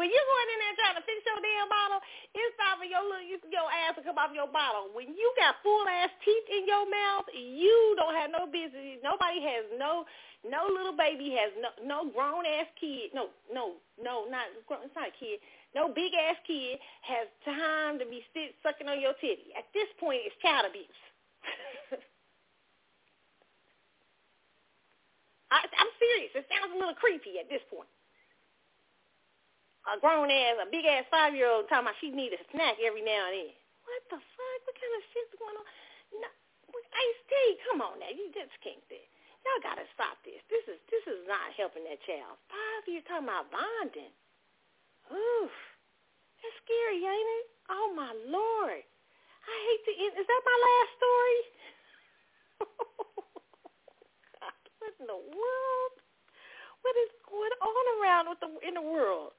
When you going in there trying to fix your damn bottle, it's time for your little your ass to come off your bottle. When you got full ass teeth in your mouth, you don't have no business. Nobody has no no little baby has no no grown ass kid. No no no not grown. it's not a kid. No big ass kid has time to be sit, sucking on your titty. At this point, it's child abuse. I, I'm serious. It sounds a little creepy at this point a grown ass, a big ass five year old talking about she need a snack every now and then. What the fuck? What kind of shit's going on? No, Ice T, come on now, you just can't do. Y'all gotta stop this. This is this is not helping that child. Five years talking about bonding. Oof, that's scary, ain't it? Oh my lord, I hate to end. Is that my last story? God, what in the world? What is going on around with the in the world?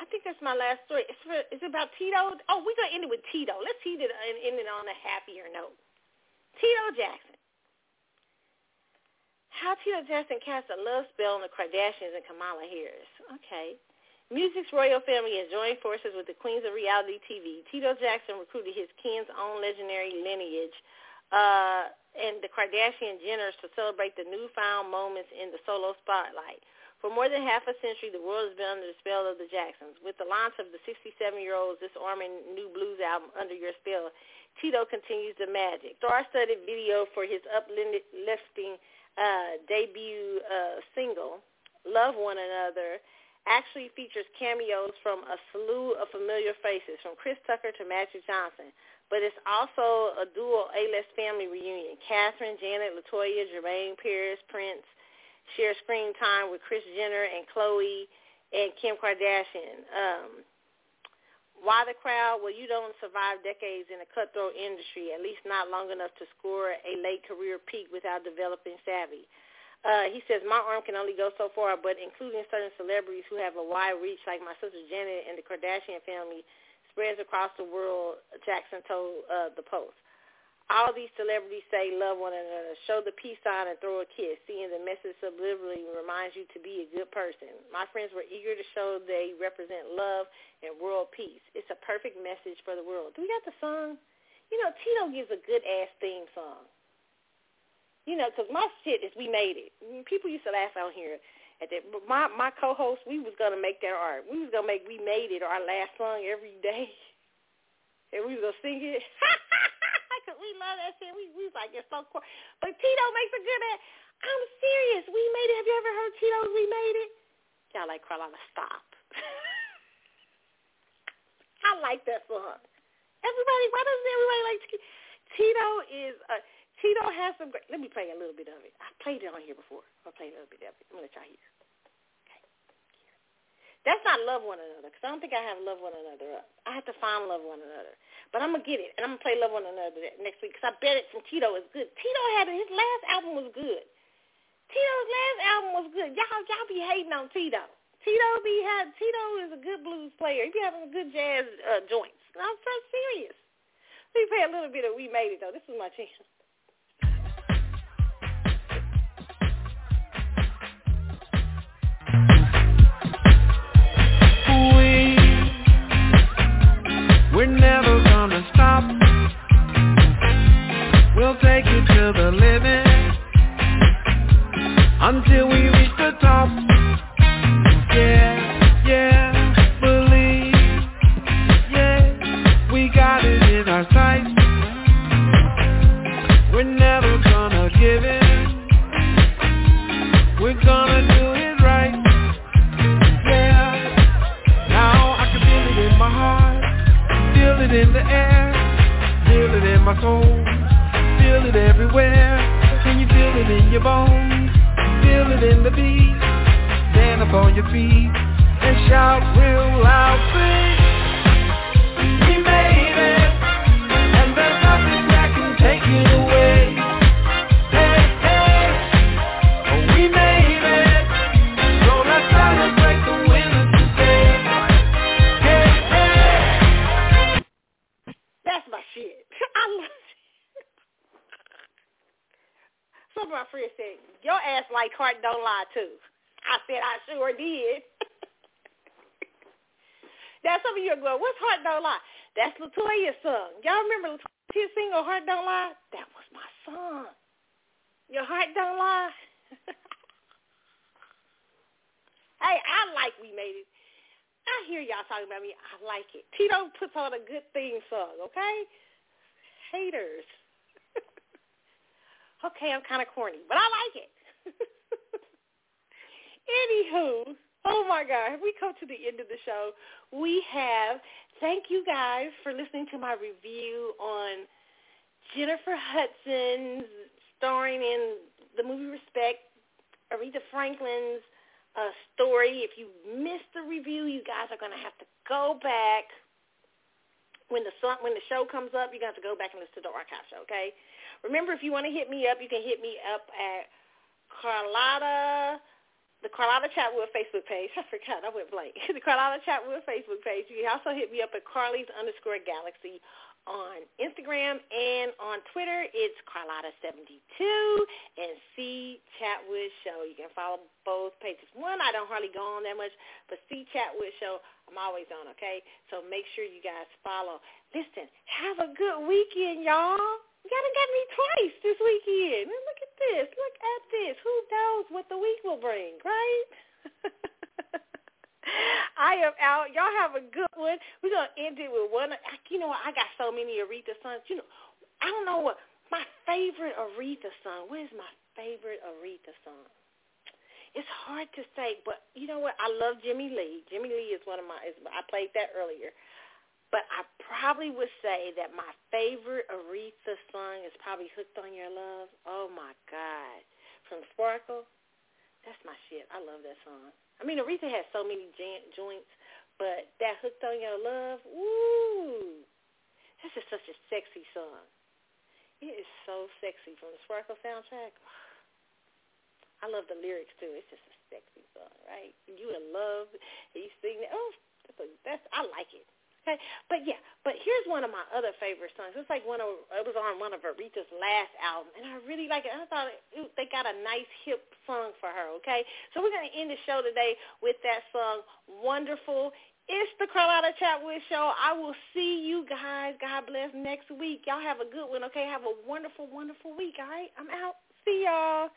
I think that's my last story. It's, for, it's about Tito. Oh, we're going to end it with Tito. Let's end it, end it on a happier note. Tito Jackson. How Tito Jackson cast a love spell on the Kardashians and Kamala Harris. Okay. Music's royal family has joined forces with the queens of reality TV. Tito Jackson recruited his kin's own legendary lineage uh, and the Kardashian Jenners to celebrate the newfound moments in the solo spotlight. For more than half a century, the world has been under the spell of the Jacksons. With the launch of the 67-year-old's disarming new blues album, Under Your Spell, Tito continues the magic. Star-studded video for his uplifting uh, debut uh, single, Love One Another, actually features cameos from a slew of familiar faces, from Chris Tucker to Magic Johnson. But it's also a dual A-list family reunion. Katherine, Janet, Latoya, Jermaine, Paris, Prince, share screen time with Kris Jenner and Khloe and Kim Kardashian. Um, why the crowd? Well, you don't survive decades in a cutthroat industry, at least not long enough to score a late career peak without developing savvy. Uh, he says, my arm can only go so far, but including certain celebrities who have a wide reach, like my sister Janet and the Kardashian family, spreads across the world, Jackson told uh, The Post. All these celebrities say love one another, show the peace sign and throw a kiss. Seeing the message subliminally reminds you to be a good person. My friends were eager to show they represent love and world peace. It's a perfect message for the world. Do we got the song? You know, Tito gives a good ass theme song. You know, 'cause my shit is we made it. Mm, people used to laugh out here at that. But my my co-host, we was gonna make that art. We was gonna make we made it our last song every day, and we was gonna sing it. Cause we love that shit. We we like it's so cool. But Tito makes a good. At, I'm serious. We made it. Have you ever heard Tito's We Made It? Y'all like Carolina, stop. I like that song. Everybody, why doesn't everybody like Tito? Tito is a Tito has some great. Let me play a little bit of it. I played it on here before. I'll play a little bit of it. I'm gonna let y'all hear. Okay. That's not love one another because I don't think I have love one another up. I have to find love one another, but I'm gonna get it and I'm gonna play love one another next week because I bet it from Tito is good. Tito had his last album was good. Tito's last album was good. Y'all y'all be hating on Tito. Tito be had Tito is a good blues player. He be having good jazz uh, joints. I'm so serious. Me play a little bit of We Made It though. This is my chance. We're never the limit until your bones? Feel it in the beat. Stand up on your feet and shout real loud, sing. Said, your ass like heart don't lie too. I said, I sure did. now some of you are going, what's heart don't lie? That's Latoya's song. Y'all remember Latoya's single, Heart Don't Lie? That was my song. Your heart don't lie. hey, I like We Made It. I hear y'all talking about me. I like it. Tito puts on a good theme song, okay? Haters. Okay, I'm kind of corny, but I like it. Anywho, oh my God, we come to the end of the show. We have, thank you guys for listening to my review on Jennifer Hudson starring in the movie Respect, Aretha Franklin's uh, story. If you missed the review, you guys are going to have to go back. When the when the show comes up, you're going to have to go back and listen to the archive show, okay? Remember, if you want to hit me up, you can hit me up at Carlotta, the Carlotta Chatwood Facebook page. I forgot, I went blank. the Carlotta Chatwood Facebook page. You can also hit me up at Carly's underscore Galaxy on Instagram and on Twitter. It's Carlotta72 and C Chatwood Show. You can follow both pages. One, I don't hardly go on that much, but C Chatwood Show, I'm always on, okay? So make sure you guys follow. Listen, have a good weekend, y'all. You gotta get me twice this weekend. Look at this. Look at this. Who knows what the week will bring, right? I am out. Y'all have a good one. We're gonna end it with one. You know what? I got so many Aretha songs. You know, I don't know what my favorite Aretha song. What is my favorite Aretha song? It's hard to say, but you know what? I love Jimmy Lee. Jimmy Lee is one of my. Is, I played that earlier. But I probably would say that my favorite Aretha song is probably Hooked on Your Love. Oh, my God. From Sparkle. That's my shit. I love that song. I mean, Aretha has so many joints, but that Hooked on Your Love, woo. That's just such a sexy song. It is so sexy from the Sparkle soundtrack. I love the lyrics, too. It's just a sexy song, right? You in love, and you sing that. Oh, that's, a, that's I like it. Okay, but yeah, but here's one of my other favorite songs. It's like one of it was on one of Aretha's last albums, and I really like it. I thought it, they got a nice hip song for her. Okay, so we're gonna end the show today with that song, "Wonderful." It's the Carlotta Chatwood Show. I will see you guys. God bless next week. Y'all have a good one. Okay, have a wonderful, wonderful week. All right, I'm out. See y'all.